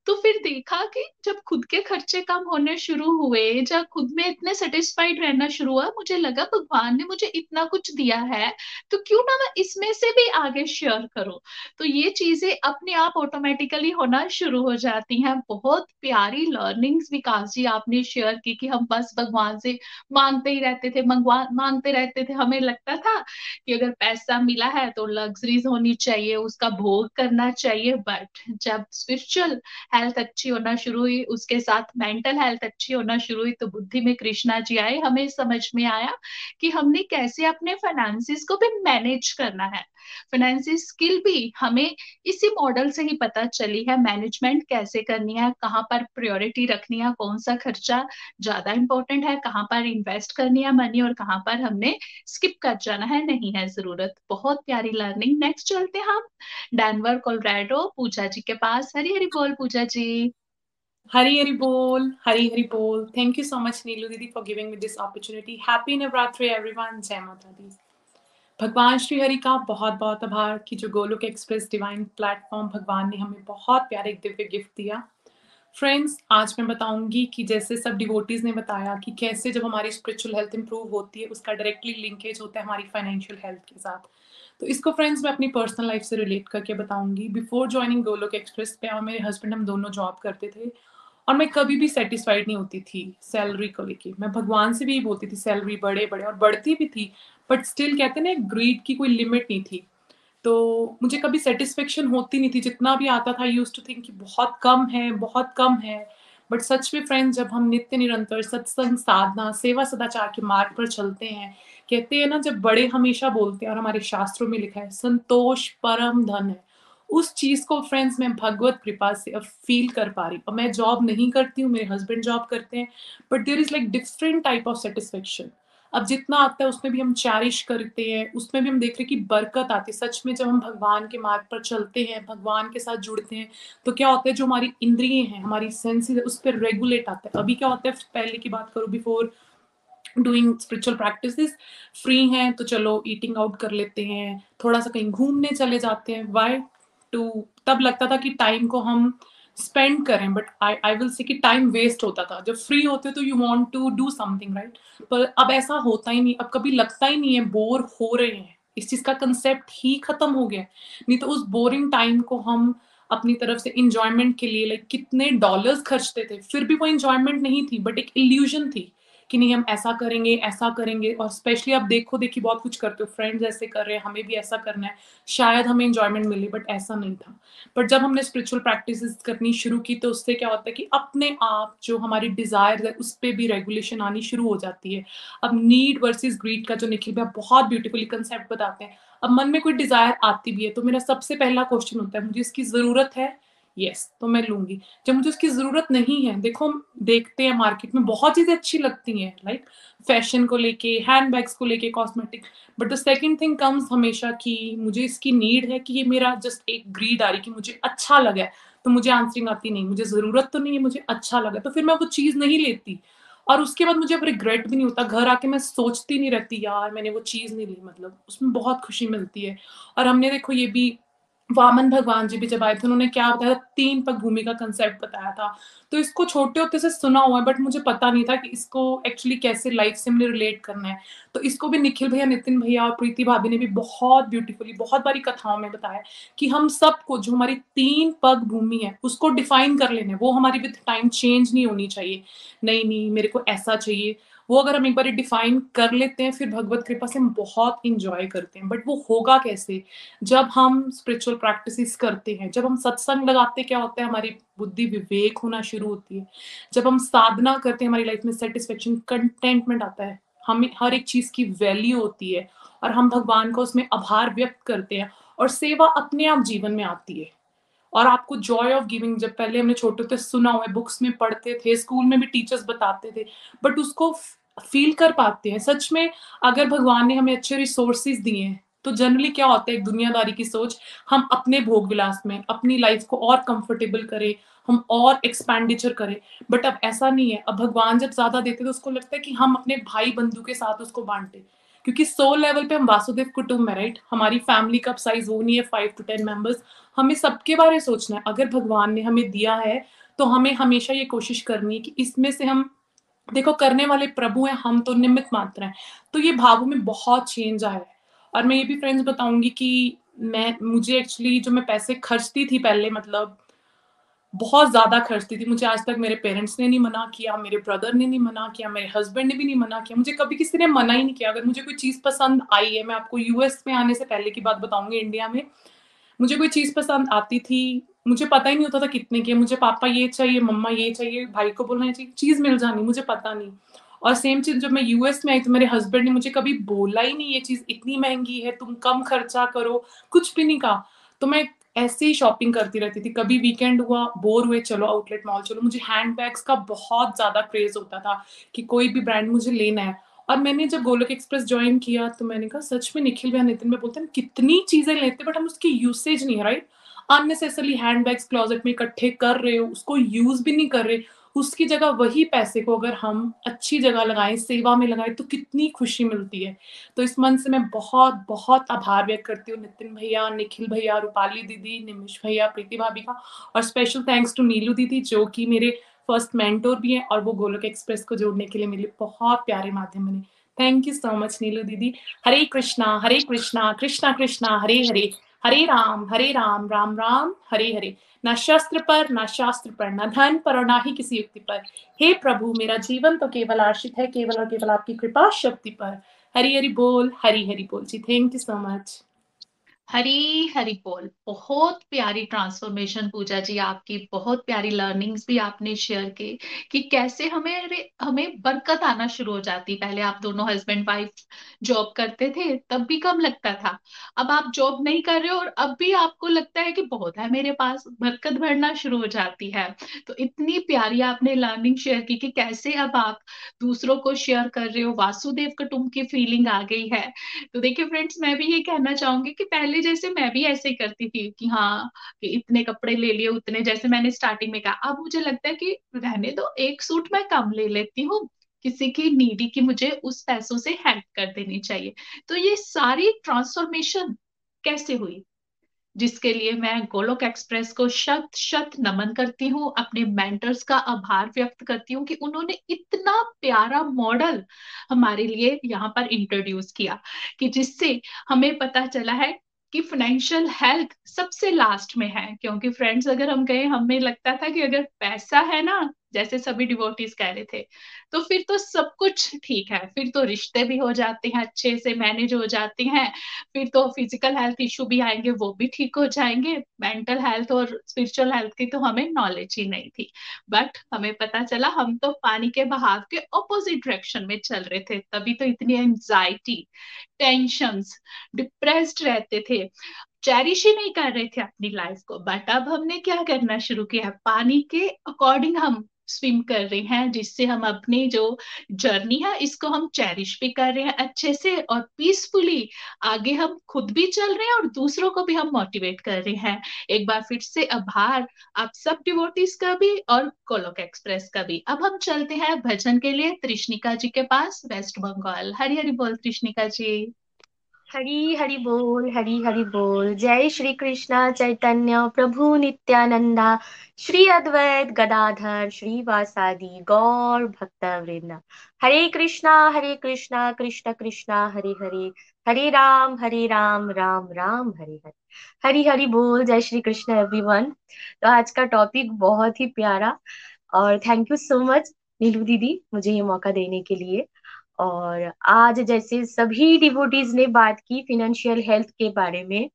तो फिर देखा कि जब खुद के खर्चे कम होने शुरू हुए जब खुद में इतने सेटिस्फाइड रहना शुरू हुआ, मुझे लगा, भगवान ने मुझे इतना कुछ दिया है तो क्यों ना मैं इसमें से भी आगे शेयर करो। तो ये चीज़ें अपने आप ऑटोमेटिकली होना शुरू हो जाती हैं। बहुत प्यारी लर्निंग्स विकास जी आपने शेयर की कि हम बस भगवान से मांगते ही रहते थे, मंगवा, मांगते रहते थे। हमें लगता था कि अगर पैसा मिला है तो लग्जरीज होनी चाहिए, उसका भोग करना चाहिए। बट जब स्पिरिचुअल हेल्थ अच्छी होना शुरू हुई, उसके साथ मेंटल हेल्थ अच्छी होना शुरू हुई तो बुद्धि में कृष्णा जी आए। हमें समझ में आया कि हमने कैसे अपने फाइनेंसिस को भी मैनेज करना है। फाइनेंशियल स्किल भी हमें इसी मॉडल से ही पता चली है मैनेजमेंट कैसे करनी है, कहाँ पर प्रायोरिटी रखनी है, कौन सा खर्चा ज़्यादा इंपॉर्टेंट है, कहाँ पर इन्वेस्ट करनी है मनी और कहाँ पर हमने स्किप कर जाना है, नहीं है ज़रूरत। बहुत प्यारी लर्निंग नेक्स्ट चलते हम। डैनवर कोलरेडो पूजा जी के पास। हरी हरी बोल, पूजा जी। हरी हरी बोल हरी हरी बोल। Thank you so much Neelu दीदी for giving me this opportunity happy Navratri everyone जय माता दी। भगवान श्री हरि का बहुत बहुत आभार कि जो गोलोक एक्सप्रेस डिवाइन प्लेटफॉर्म भगवान ने हमें बहुत प्यारे एक दिव्य गिफ्ट दिया। फ्रेंड्स आज मैं बताऊँगी कि जैसे सब डिवोटीज ने बताया कि कैसे जब हमारी स्पिरिचुअल हेल्थ इंप्रूव होती है, उसका डायरेक्टली लिंकेज होता है हमारी फाइनेंशियल हेल्थ के साथ। तो इसको फ्रेंड्स मैं अपनी पर्सनल लाइफ से रिलेट करके बताऊँगी। बिफोर ज्वाइनिंग गोलोक एक्सप्रेस पे, और मेरे हस्बैंड हम दोनों जॉब करते थे और मैं कभी भी सेटिस्फाइड नहीं होती थी सैलरी को लेके। मैं भगवान से भी यही बोलती थी सैलरी बढ़े बढ़े और बढ़ती भी थी बट स्टिल कहते ना ग्रीड की कोई लिमिट नहीं थी। तो मुझे कभी सेटिस्फेक्शन होती नहीं थी। जितना भी आता था यूज़ टू थिंक कि बहुत कम है, बहुत कम है। बट सच में फ्रेंड्स जब हम नित्य निरंतर सत्संग, साधना, सेवा सदाचार के मार्ग पर चलते हैं, कहते हैं ना, जब बड़े हमेशा बोलते हैं और हमारे शास्त्रों में लिखा है, संतोष परम धन है। उस चीज़ को फ्रेंड्स मैं भगवत कृपा से अब फील कर पा रही और मैं जॉब नहीं करती हूँ, मेरे हस्बैंड जॉब करते हैं but there is like different type of satisfaction अब जितना आता है, उसमें भी हम चैरिश करते हैं, उसमें भी हम देख रहे हैं कि बरकत आती है। सच में जब हम भगवान के मार्ग पर चलते हैं, भगवान के साथ जुड़ते हैं तो क्या होता है, जो हमारी इंद्रिय हैं, हमारी सेंसेस है, उस पर रेगुलेट आता है। अभी क्या होता है, पहले की बात करूँ before doing spiritual practice free हैं तो चलो ईटिंग आउट कर लेते हैं, थोड़ा सा कहीं घूमने चले जाते हैं। वाई टू तब लगता था कि टाइम को हम स्पेंड करें but I I will say कि टाइम वेस्ट होता था। जब फ्री होते तो you want to do something right पर अब ऐसा होता ही नहीं, अब कभी लगता ही नहीं है बोर हो रहे हैं। इस चीज़ का कंसेप्ट ही खत्म हो गया नहीं तो उस बोरिंग टाइम को हम अपनी तरफ़ से इंजॉयमेंट के लिए लाइक कितने डॉलर्स खर्चते थे। फिर भी वो इंजॉयमेंट नहीं थी बट एक इल्यूजन थी। कि नहीं हम ऐसा करेंगे ऐसा करेंगे और स्पेशली आप देखो, देखिए बहुत कुछ करते हो। फ्रेंड्स ऐसे कर रहे हैं, हमें भी ऐसा करना है। शायद हमें इंजॉयमेंट मिले बट ऐसा नहीं था। बट जब हमने स्पिरिचुअल प्रैक्टिस करनी शुरू की तो उससे क्या होता है कि अपने आप जो हमारी डिज़ायर है, उस पर भी रेगुलेशन आनी शुरू हो जाती है। अब नीड वर्सेज ग्रीड का जो निखिल भैया बहुत ब्यूटीफुली कंसेप्ट बताते हैं। अब मन में कोई डिज़ायर आती भी है तो मेरा सबसे पहला क्वेश्चन होता है, मुझे इसकी ज़रूरत है यस तो मैं लूँगी। जब मुझे उसकी ज़रूरत नहीं है, देखो हम देखते हैं मार्केट में, बहुत चीज़ें अच्छी लगती हैं लाइक फ़ैशन को लेके हैंड बैग्स को लेके cosmetic but the second thing comes हमेशा कि मुझे इसकी नीड है कि ये मेरा जस्ट एक ग्रीड आ रही कि मुझे अच्छा लगा तो मुझे आंसरिंग आती नहीं, मुझे ज़रूरत तो नहीं है, मुझे अच्छा लगा तो फिर मैं वो चीज़ नहीं लेती। और उसके बाद मुझे अब रिग्रेट भी नहीं होता, घर आके मैं सोचती नहीं रहती, यार, मैंने वो चीज़ नहीं ली। मतलब उसमें बहुत खुशी मिलती है। और हमने देखो ये भी वामन भगवान जी भी जब आए थे, उन्होंने क्या बताया था तीन पग भूमि का कंसेप्ट बताया था। तो इसको छोटे होते से सुना हुआ है बट मुझे पता नहीं था कि इसको एक्चुअली कैसे लाइफ से मुझे रिलेट करना है। तो इसको भी निखिल भैया, नितिन भैया और प्रीति भाभी ने भी बहुत ब्यूटीफुली बहुत बारी कथाओं में बताया कि हम सबको, जो हमारी तीन पग भूमि है, उसको डिफाइन कर लेने वो हमारी विथ टाइम चेंज नहीं होनी चाहिए। नहीं नहीं, मेरे को ऐसा चाहिए। वो अगर हम एक बार डिफाइन कर लेते हैं, फिर भगवत कृपा से हम बहुत इंजॉय करते हैं। बट वो होगा कैसे? जब हम स्पिरिचुअल प्रैक्टिस करते हैं, जब हम सत्संग लगाते, क्या होता है, हमारी बुद्धि विवेक होना शुरू होती है। जब हम साधना करते हैं, हमारी लाइफ में सेटिस्फेक्शन कंटेंटमेंट आता है। हमें हर एक चीज़ की वैल्यू होती है और हम भगवान को उसमें आभार व्यक्त करते हैं और सेवा अपने आप जीवन में आती है। और आपको जॉय ऑफ़ गिविंग जब पहले हमने छोटे थे सुना हुआ है बुक्स में पढ़ते थे स्कूल में भी टीचर्स बताते थे बट उसको फील कर पाते हैं। सच में, अगर भगवान ने हमें अच्छे रिसोर्सेज दिए हैं तो जनरली क्या होता है, एक दुनियादारी की सोच, हम अपने भोग विलास में, अपनी लाइफ को और कंफर्टेबल करें, हम और एक्सपेंडिचर करें। बट अब ऐसा नहीं है। अब भगवान जब ज़्यादा देते तो उसको लगता है कि हम अपने भाई बंधु के साथ उसको बांटे। क्योंकि सोल लेवल पे हम वासुदेव कुटुंब में राइट हमारी फैमिली का साइज़ वो नहीं है फाइव टू टेन मेंबर्स हमें सबके बारे सोचना है। अगर भगवान ने हमें दिया है तो हमें हमेशा ये कोशिश करनी है कि इसमें से हम देखो, करने वाले प्रभु हैं, हम तो निमित मात्र हैं। तो ये भावों में बहुत चेंज आया है। और मैं ये भी फ्रेंड्स बताऊँगी कि मैं, मुझे एक्चुअली जो मैं पैसे खर्चती थी पहले मतलब बहुत ज़्यादा खर्चती थी। मुझे आज तक मेरे पेरेंट्स ने नहीं मना किया, मेरे ब्रदर ने नहीं मना किया, मेरे हस्बैंड ने भी नहीं मना किया। मुझे कभी किसी ने मना ही नहीं किया। अगर मुझे कोई चीज़ पसंद आई है, मैं आपको यूएस में आने से पहले की बात बताऊँगी इंडिया में, मुझे कोई चीज़ पसंद आती थी मुझे पता ही नहीं होता था कितने की मुझे पापा ये चाहिए, मम्मा ये चाहिए, भाई को बोलना चाहिए, चीज़ मिल जानी, मुझे पता नहीं। और सेम चीज़ जब मैं यूएस में आई तो मेरे हस्बैंड ने मुझे कभी बोला ही नहीं, ये चीज़ इतनी महँगी है, तुम कम खर्चा करो। कुछ भी नहीं कहा। तो मैं ऐसे ही शॉपिंग करती रहती थी। कभी वीकेंड हुआ बोर हुए, चलो आउटलेट मॉल चलो। मुझे हैंड का बहुत ज़्यादा क्रेज होता था कि कोई भी ब्रांड मुझे लेना है। और मैंने जब गोलक एक्सप्रेस ज्वाइन किया तो मैंने कहा, सच में निखिल भैया नितिन में बोलते हैं कितनी चीज़ें लेते बट हम उसकी यूसेज नहीं right unnecessarily hand bags closet में इकट्ठे कर रहे हो, उसको यूज़ भी नहीं कर रहे, उसकी जगह वही पैसे को अगर हम अच्छी जगह लगाएँ, सेवा में लगाएँ तो कितनी खुशी मिलती है। तो इस मन से मैं बहुत बहुत आभार व्यक्त करती हूँ नितिन भैया, निखिल भैया, रूपाली दीदी निमिश भैया, प्रीति भाभी का, और स्पेशल थैंक्स टू नीलू दीदी, जो कि मेरे फ़र्स्ट मेंटोर भी हैं और वो गोलक एक्सप्रेस को जोड़ने के लिए मेरे बहुत प्यारे माध्यम बने। Thank you so much Neelu दीदी। हरे कृष्णा हरे कृष्णा कृष्णा कृष्णा, हरे हरे। हरे राम हरे राम राम राम, हरे हरे। ना शस्त्र पर, न शास्त्र पर, न धन पर और ना ही किसी युक्ति पर। हे प्रभु, मेरा जीवन तो केवल आश्रित है, केवल और केवल आपकी कृपा शक्ति पर। हरी हरी बोल, हरी हरी बोल जी। Thank you so much Hari Hari बोल। बहुत प्यारी ट्रांसफॉर्मेशन पूजा जी, आपकी बहुत प्यारी लर्निंग्स भी आपने शेयर की कि कैसे हमें हमें बरकत आना शुरू हो जाती। पहले आप दोनों हस्बैंड वाइफ जॉब करते थे, तब भी कम लगता था। अब आप जॉब नहीं कर रहे हो और अब भी आपको लगता है कि बहुत है मेरे पास, बरकत भरना शुरू हो जाती है। तो इतनी प्यारी आपने लर्निंग शेयर की कि कैसे अब आप दूसरों को शेयर कर रहे हो। वासुदेव कुटुंब की फीलिंग आ गई है। तो देखिए फ्रेंड्स मैं भी ये कहना चाहूँगी कि पहले पहले जैसे मैं भी ऐसे ही करती थी कि हाँ कि इतने कपड़े ले लिए, उतने जैसे मैंने स्टार्टिंग में कहा। अब मुझे लगता है कि रहने दो, एक सूट मैं कम ले लेती हूँ, किसी की नीडी की मुझे उस पैसों से हेल्प कर देनी चाहिए। तो ये सारी ट्रांसफॉर्मेशन कैसे हुई? जिसके लिए मैं गोलोक एक्सप्रेस को शत शत नमन करती हूँ, अपने मेंटर्स का आभार व्यक्त करती हूँ कि उन्होंने इतना प्यारा मॉडल हमारे लिए यहाँ पर इंट्रोड्यूस किया, कि जिससे हमें पता चला है कि फाइनेंशियल हेल्थ सबसे लास्ट में है, क्योंकि फ्रेंड्स अगर हम कहें, हमें लगता था कि अगर पैसा है ना जैसे सभी डिवोटीज कह रहे थे। तो फिर तो सब कुछ ठीक है, फिर तो रिश्ते भी हो जाते हैं अच्छे से मैनेज हो जाते हैं, फिर तो फ़िज़िकल हेल्थ इशू भी आएँगे, वो भी ठीक हो जाएँगे। मेंटल हेल्थ और स्पिरिचुअल हेल्थ की तो हमें नॉलेज ही नहीं थी। बट हमें पता चला, हम तो पानी के बहाव के ऑपोजिट डायरेक्शन में चल रहे थे। तभी तो इतनी एंजाइटी टेंशन डिप्रेस्ड रहते थे। चेरिश ही नहीं कर रहे थे अपनी लाइफ को। बट अब हमने क्या करना शुरू किया? पानी के अकॉर्डिंग हम स्विम कर रहे हैं, जिससे हम अपनी जो जर्नी है, इसको हम चेरिश भी कर रहे हैं अच्छे से और पीसफुली आगे हम खुद भी चल रहे हैं और दूसरों को भी हम मोटिवेट कर रहे हैं। एक बार फिर से आभार, आप सब डिवोटिस का भी और कोलोक एक्सप्रेस का भी। अब हम चलते हैं भजन के लिए, त्रिष्णिका जी के पास वेस्ट बंगाल हरी हरी बोल त्रिष्णिका जी। हरी हरि बोल, हरी हरि बोल। जय श्री कृष्ण, चैतन्य, प्रभु नित्यानंदा। श्री अद्वैत गदाधर, श्री वासादि, गौर भक्त वृंद। हरे कृष्णा हरे कृष्णा, कृष्ण कृष्णा, हरे हरे। हरे राम हरे राम राम राम, हरे हरे। हरी हरि बोल, जय श्री कृष्ण एवरीवन तो आज का टॉपिक बहुत ही प्यारा और thank you so much Neelu दीदी, मुझे ये मौका देने के लिए। और आज जैसे सभी डिवोटीज ने बात की फिनेंशियल हेल्थ के बारे में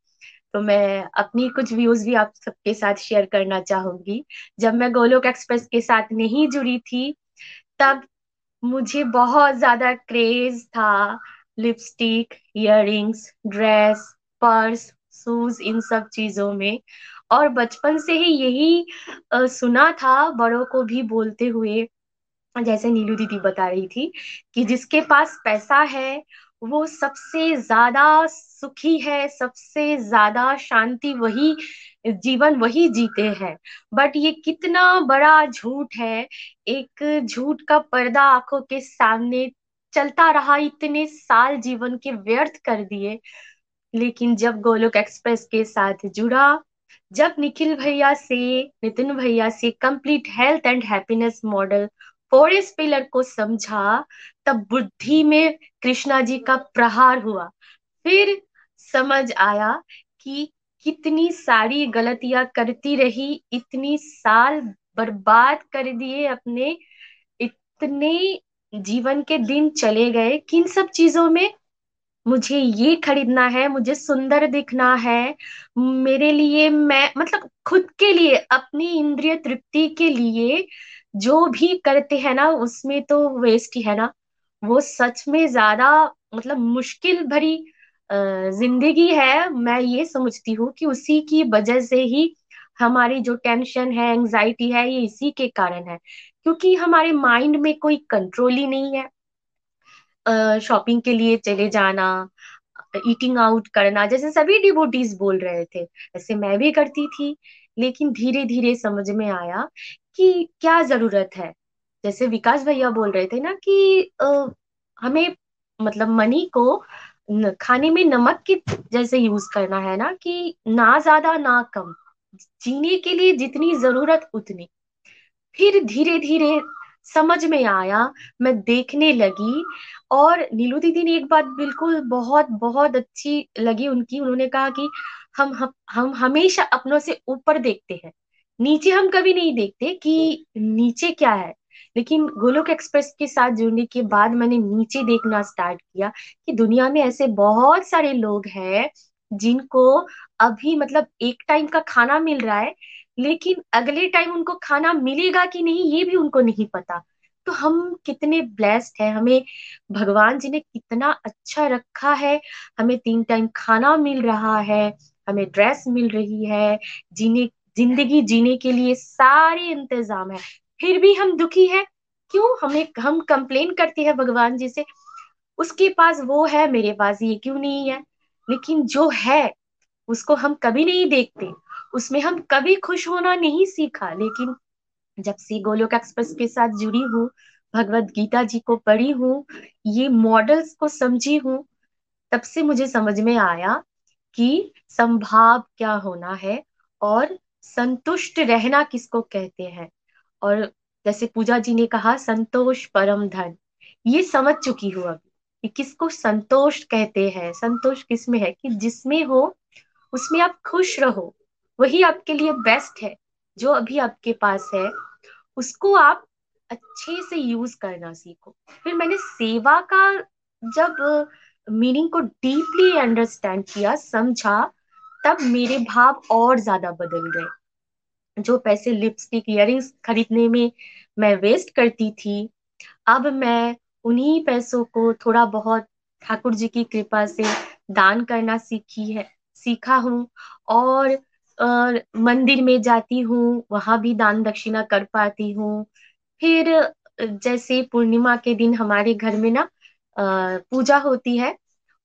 तो मैं अपनी कुछ व्यूज़ भी आप सबके साथ शेयर करना चाहूँगी। जब मैं गोलोक एक्सप्रेस के साथ नहीं जुड़ी थी, तब मुझे बहुत ज़्यादा क्रेज था। Lipstick earrings dress purse shoes इन सब चीज़ों में। और बचपन से ही यही सुना था, बड़ों को भी बोलते हुए। जैसे नीलू दीदी बता रही थी कि जिसके पास पैसा है, वो सबसे ज़्यादा सुखी है, सबसे ज़्यादा शांति वही, जीवन वही जीते हैं। बट ये कितना बड़ा झूठ है, एक झूठ का पर्दा आँखों के सामने चलता रहा, इतने साल जीवन के व्यर्थ कर दिए। लेकिन जब गोलोक एक्सप्रेस के साथ जुड़ा, जब निखिल भैया से, नितिन भैया से complete health and happiness model forest pillar को समझा, तब बुद्धि में कृष्णा जी का प्रहार हुआ। फिर समझ आया कि कितनी सारी गलतियाँ करती रही, इतनी साल बर्बाद कर दिए अपने, इतने जीवन के दिन चले गए किन सब चीज़ों में मुझे ये खरीदना है, मुझे सुंदर दिखना है, मेरे लिए मैं मतलब खुद के लिए, अपनी इंद्रिय तृप्ति के लिए जो भी करते हैं ना, उसमें तो वेस्ट ही है ना। वो सच में ज़्यादा मतलब मुश्किल भरी ज़िंदगी है, मैं ये समझती हूँ कि उसी की वजह से ही हमारी जो टेंशन है एंजाइटी है, ये इसी के कारण है। क्योंकि हमारे माइंड में कोई कंट्रोल ही नहीं है। शॉपिंग के लिए चले जाना ईटिंग आउट करना, जैसे सभी डिवोटीज बोल रहे थे, ऐसे मैं भी करती थी। लेकिन धीरे धीरे समझ में आया कि क्या ज़रूरत है? जैसे विकास भैया बोल रहे थे ना कि आ, हमें मतलब मनी को खाने में नमक की जैसे यूज़ करना है ना कि ना ज़्यादा ना कम। जीने के लिए जितनी ज़रूरत उतनी। फिर धीरे धीरे समझ में आया मैं देखने लगी और नीलू दीदी ने एक बात बिल्कुल बहुत बहुत अच्छी लगी उनकी। उन्होंने कहा कि हम हम, हम हमेशा अपनों से ऊपर देखते हैं। नीचे हम कभी नहीं देखते कि नीचे क्या है। लेकिन गोलोक एक्सप्रेस के साथ जुड़ने के बाद मैंने नीचे देखना स्टार्ट किया कि दुनिया में ऐसे बहुत सारे लोग हैं जिनको अभी मतलब एक टाइम का खाना मिल रहा है लेकिन अगले टाइम उनको खाना मिलेगा कि नहीं ये भी उनको नहीं पता। तो हम कितने ब्लेस्ड हैं हमें भगवान जी ने कितना अच्छा रखा है हमें तीन टाइम खाना मिल रहा है हमें ड्रेस मिल रही है जीने ज़िंदगी जीने के लिए सारे इंतज़ाम है। फिर भी हम दुखी है। क्यों? हमें, हम कंप्लेन करते हैं भगवान जी से। उसके पास वो है, मेरे पास ये क्यों नहीं है? लेकिन जो है, उसको हम कभी नहीं देखते। उसमें हम कभी खुश होना नहीं सीखा। लेकिन जब से गोलोक एक्सप्रेस के साथ जुड़ी हूँ भगवत गीता जी को पढ़ी हूँ, ये मॉडल्स को समझी हूँ, तब से मुझे समझ में आया कि संभाव क्या होना है और संतुष्ट रहना किसको कहते हैं? और जैसे पूजा जी ने कहा, संतोष परम धन। ये समझ चुकी हूँ अभी कि किसको संतोष कहते हैं। संतोष किसमें है? कि जिसमें हो, उसमें आप खुश रहो। वही आपके लिए बेस्ट है, जो अभी आपके पास है। उसको आप अच्छे से यूज़ करना सीखो। फिर मैंने सेवा का जब मीनिंग को डीपली अंडरस्टैंड किया, समझा तब मेरे भाव और ज़्यादा बदल गए। जो पैसे लिपस्टिक इयरिंग्स खरीदने में मैं वेस्ट करती थी, अब मैं उन्हीं पैसों को थोड़ा बहुत ठाकुर जी की कृपा से दान करना सीखी है, सीखा हूँ और और मंदिर में जाती हूँ, वहाँ भी दान दक्षिणा कर पाती हूँ। फिर जैसे पूर्णिमा के दिन हमारे घर में ना पूजा होती है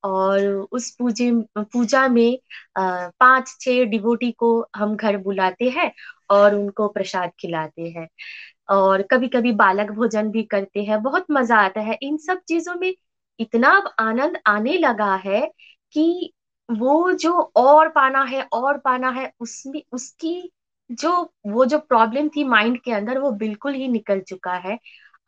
और उस पूजे, पूजा में पाँच, छह डिवोटी को हम घर बुलाते हैं और उनको प्रसाद खिलाते हैं। और कभी कभी बालक भोजन भी करते हैं, बहुत मज़ा आता है। इन सब चीज़ों में इतना अब आनंद आने लगा है कि वो जो और पाना है, और पाना है, उसमें, उसकी जो, वो जो प्रॉब्लम थी माइंड के अंदर, वो बिल्कुल ही निकल चुका है।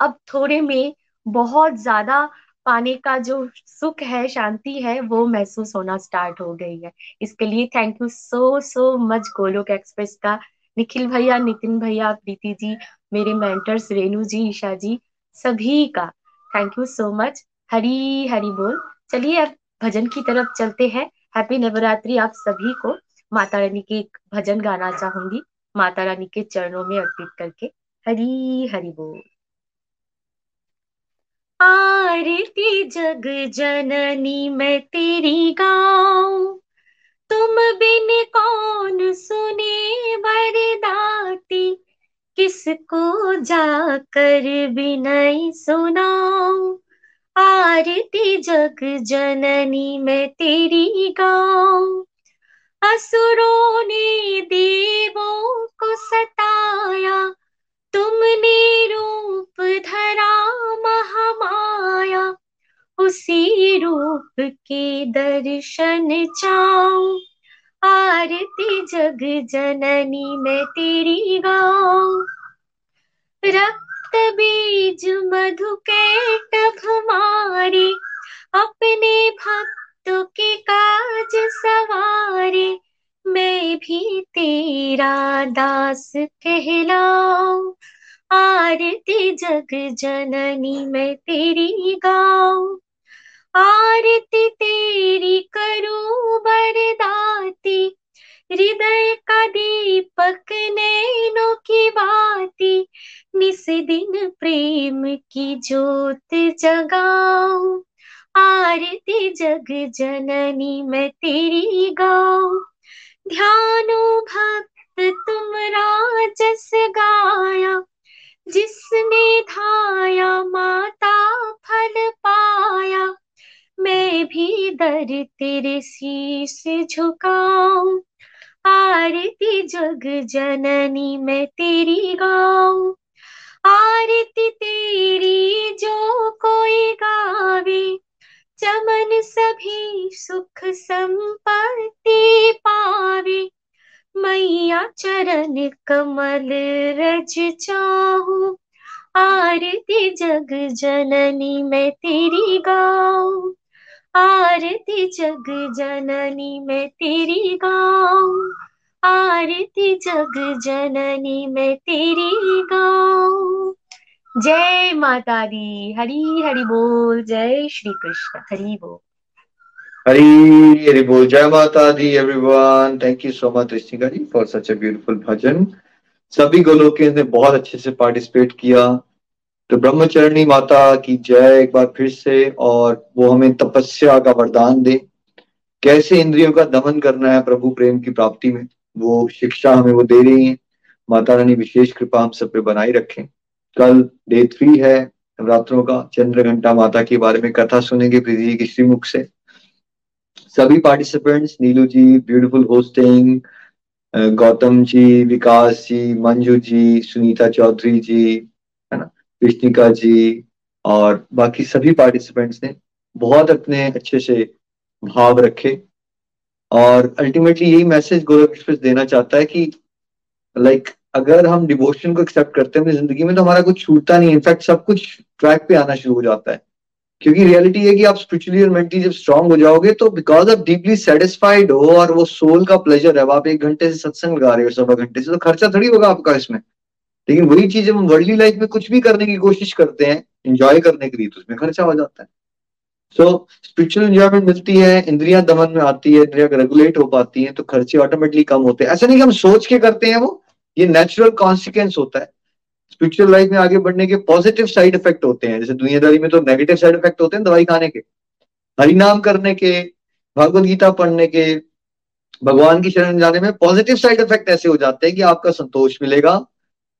अब थोड़े में बहुत ज़्यादा पाने का जो सुख है, शांति है, वो महसूस होना स्टार्ट हो गई है। इसके लिए thank you so so much Golok Express का। निखिल भैया, नितिन भैया, प्रीति जी, मेरे मेंटर्स रेणु जी, ईशा जी, सभी का thank you so much Hari Hari बोल। चलिए अब भजन की तरफ़ चलते हैं। हैप्पी नवरात्रि आप सभी को। माता रानी के एक भजन गाना चाहूँगी। माता रानी के चरणों में अर्पित करके। हरी, हरि बोल। आरती जग जननी मैं तेरी गाऊं। तुम बिन कौन सुने वरदाती, किसको जाकर बिनय सुनाऊं। आरती जग जननी मैं तेरी गाऊं। असुरों ने देवों को सताया, तुमने उसी रूप के दर्शन चाऊ। आरती जग जननी में तेरी गाऊं। रक्त बीज मधु के टभ मारे अपने भक्तों के काज सवारे, मैं भी तेरा दास कहलाऊं। आरती जग जननी मैं तेरी गाऊं। आरती तेरी करूँ बरदाती हृदय का दीपक नैनो की बाती। निस दिन प्रेम की ज्योत जगाऊं। आरती जग जननी मैं तेरी गाऊं। ध्यानो भक्त तुम राजस गाया। जिसने धाया माता फल पाया। मैं भी दर तेरे शीश झुकाऊं। आरती जग जननी मैं तेरी गाऊं। आरती तेरी जो कोई गावे, चमन सभी सुख संपत्ति पावे। मैया चरण कमल रज चाहूँ। आरती जग जननी मैं तेरी गाऊं। आरती जग जननी मैं तेरी गाऊं। आरती जग जननी मैं तेरी गाऊं। जय माता दी। हरी हरि बोल। जय श्री कृष्ण। हरि बोल। हरी बोल। जय माता दी everyone thank you so much Rishika ji for such a beautiful bhajan सभी गोलोक ने बहुत अच्छे से पार्टिसिपेट किया। तो ब्रह्मचरणी माता की जय एक बार फिर से, और वो हमें तपस्या का वरदान दे। कैसे इंद्रियों का दमन करना है प्रभु प्रेम की प्राप्ति में, वो शिक्षा हमें वो दे रही है। माता रानी विशेष कृपा हम सब पे बनाई रखें। कल डे थ्री है नवरात्रों का चंद्र घंटा माता के बारे में कथा सुनेंगे प्रीति जी की श्रीमुख से। सभी participants Neelu ji beautiful hosting Gautam ji, Vikas ji, Manju ji, Sunita Chaudhary ji ना कृष्णिका जी और बाकी सभी पार्टिसिपेंट्स ने बहुत अपने अच्छे से भाव रखे। और अल्टीमेटली यही मैसेज गोलक एक्सप्रेस देना चाहता है कि लाइक like, अगर हम डिवोशन को एक्सेप्ट करते हैं अपनी ज़िंदगी में तो हमारा कुछ छूटता नहीं इनफैक्ट सब कुछ ट्रैक पे आना शुरू हो जाता है। क्योंकि रियलिटी है कि आप स्पिरिचुअली और मेंटली जब स्ट्रांग हो जाओगे तो बिकॉज़ आप डीपली सेटिस्फाइड हो और वो सोल का प्लेजर है आप एक घंटे से सत्संग लगा रहे हो सवा घंटे से तो खर्चा थोड़ी होगा आपका इसमें। लेकिन वही चीज़ हम वर्ल्डली लाइफ में कुछ भी करने की कोशिश करते हैं इंजॉय करने के लिए तो उसमें खर्चा हो जाता है। सो स्पिरिचुअल इंजॉयमेंट मिलती है, इंद्रियाँ दमन में आती है, इंद्रिया रेगुलेट हो पाती है तो खर्चे ऑटोमेटिकली कम होते हैं। ऐसा नहीं कि हम सोच के करते हैं वो, ये नेचुरल कॉन्सिक्वेंस होता है। स्पिरिचुअल लाइफ में आगे बढ़ने के पॉजिटिव साइड इफ़ेक्ट होते हैं। जैसे दुनियादारी में तो नेगेटिव साइड इफ़ेक्ट होते हैं दवाई खाने के, हरिनाम करने के, भगवत गीता पढ़ने के, भगवान की शरण जाने में पॉजिटिव साइड इफ़ेक्ट ऐसे हो जाते हैं कि आपका संतोष मिलेगा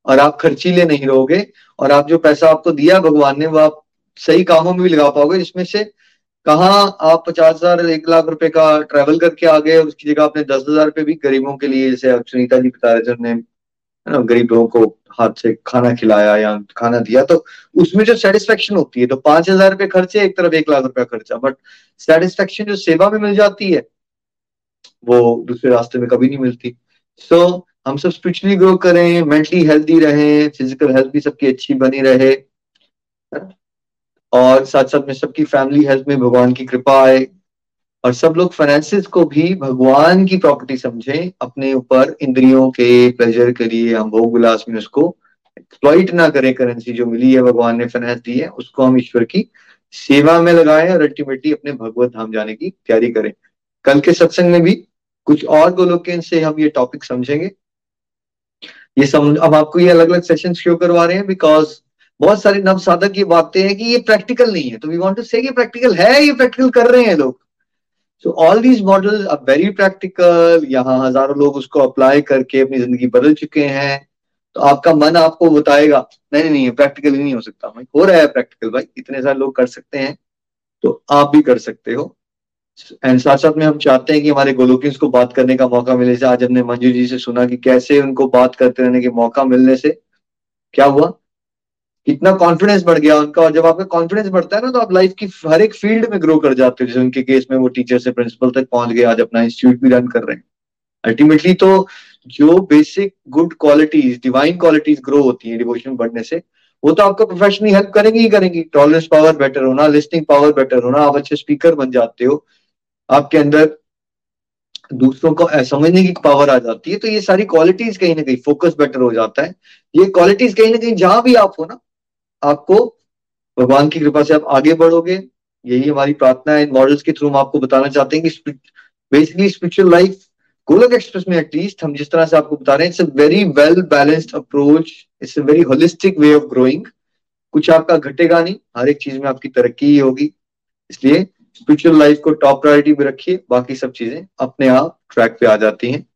और आप खर्चीले नहीं रहोगे और आप जो पैसा आपको दिया भगवान ने वो आप सही कामों में भी लगा पाओगे जिसमें से कहा आप पचास हज़ार एक लाख रुपए का ट्रेवल करके आ गए उसकी जगह आपने दस हज़ार रुपए भी गरीबों के लिए जैसे सुनीता जी बता रहे थे उन्होंने ना गरीब लोगों को हाथ से खाना खिलाया या खाना दिया तो उसमें जो सेटिस्फेक्शन होती है तो पाँच हज़ार रुपये खर्चे एक तरफ़ एक लाख रुपया खर्चा बट सेटिस्फेक्शन जो सेवा में मिल जाती है वो दूसरे रास्ते में कभी नहीं मिलती। सो so, हम सब स्पिरिचुअली ग्रो करें मेंटली हेल्थी रहें फ़िज़िकल हेल्थ भी सबकी अच्छी बनी रहे और साथ साथ में सबकी फैमिली हेल्थ में भगवान की कृपा आए। और सब लोग फाइनेंसिस को भी भगवान की प्रॉपर्टी समझें, अपने ऊपर इंद्रियों के प्लेजर के लिए हम भोग विलास में उसको एक्सप्लॉइट ना करें करेंसी जो मिली है, भगवान ने फाइनेंस दी है, उसको हम ईश्वर की सेवा में लगाएँ और अल्टीमेटली अपने भगवत धाम जाने की तैयारी करें। कल के सत्संग में भी कुछ और गोलोकेन से हम ये टॉपिक समझेंगे। ये समझ अब आपको ये अलग अलग सेशंस क्यों करवा रहे हैं बिकॉज़ बहुत सारे नव साधक ये बातें हैं कि ये प्रैक्टिकल नहीं है। तो we want to say practical है, ये प्रैक्टिकल कर रहे हैं लोग। So all these model are very practical यहाँ हज़ारों लोग उसको अप्लाई करके अपनी ज़िंदगी बदल चुके हैं। तो आपका मन आपको बताएगा, नहीं नहीं नहीं प्रैक्टिकल ही नहीं हो सकता। भाई, हो रहा है प्रैक्टिकल भाई, इतने सारे लोग कर सकते हैं। तो आप भी कर सकते हो। एंड साथ साथ में हम चाहते हैं कि हमारे गोलोकिंस को बात करने का मौका मिले। से आज हमने मंजू जी से सुना कि कैसे उनको बात करते रहने के मौका मिलने से क्या हुआ? कितना कॉन्फिडेंस बढ़ गया उनका। और जब आपका कॉन्फिडेंस बढ़ता है ना तो आप लाइफ की हर एक फ़ील्ड में ग्रो कर जाते हो। जैसे उनके केस में वो टीचर से प्रिंसिपल तक पहुँच गए, आज अपना इंस्टीट्यूट भी रन कर रहे हैं। अल्टीमेटली तो जो basic good qualities divine qualities grow होती है डिवोशन बढ़ने से, वो तो आपको प्रोफेशनली हेल्प करेंगी ही करेंगी। टॉलरेंस पावर बेटर होना लिस्टिंग पावर बेटर होना। आप अच्छे स्पीकर बन जाते हो। आपके अंदर दूसरों को समझने की पावर आ जाती है तो ये सारी क्वालिटीज कहीं ना कहीं फोकस बेटर हो जाता है। ये क्वालिटीज कहीं ना कहीं जहाँ भी आप हो ना, आपको भगवान की कृपा से आप आगे बढ़ोगे। यही हमारी प्रार्थना है मॉडल्स के थ्रू हम आपको बताना चाहते हैं कि basically spiritual life Golok Express में एटलीस्ट हम जिस तरह से आपको बता रहे हैं it's a very well balanced approach it's a very holistic way of growing कुछ आपका घटेगा नहीं, हर एक चीज़ में आपकी तरक्की ही होगी। इसलिए स्पिरिचुअल लाइफ को टॉप प्रायोरिटी में रखिए, बाकी सब चीज़ें अपने आप ट्रैक पे आ जाती हैं।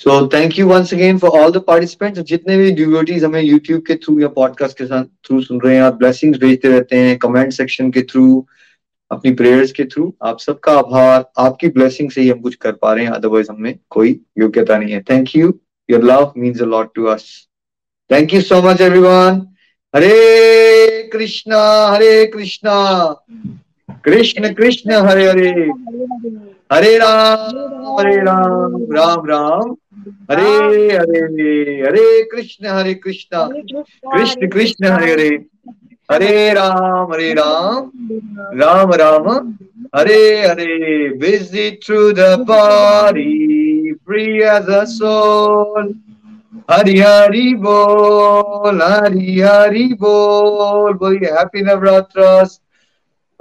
So thank you once again for all the participants जितने भी डिवोटीज हमें यूट्यूब के थ्रू या पॉडकास्ट के साथ थ्रू सुन रहे हैं, आप ब्लेसिंग्स भेजते रहते हैं कमेंट सेक्शन के थ्रू अपनी प्रेयर्स के थ्रू आप सबका आभार। आपकी ब्लेसिंग से ही हम कुछ कर पा रहे हैं अदरवाइज़ हमें कोई योग्यता नहीं है। Thank you your love means a lot to us thank you so much everyone Hare Krishna Hare Krishna. Krishna Krishna Hare Hare Hare Ram Hare Ram Ram Ram Hare Hare Hare Krishna Hare Krishna Krishna Krishna Hare Hare Hare Ram Hare Ram Ram Ram Hare Hare visit through the body free as a soul. Hari Hari बोल हरि हरि बोल बोलिए हैप्पी नवरात्र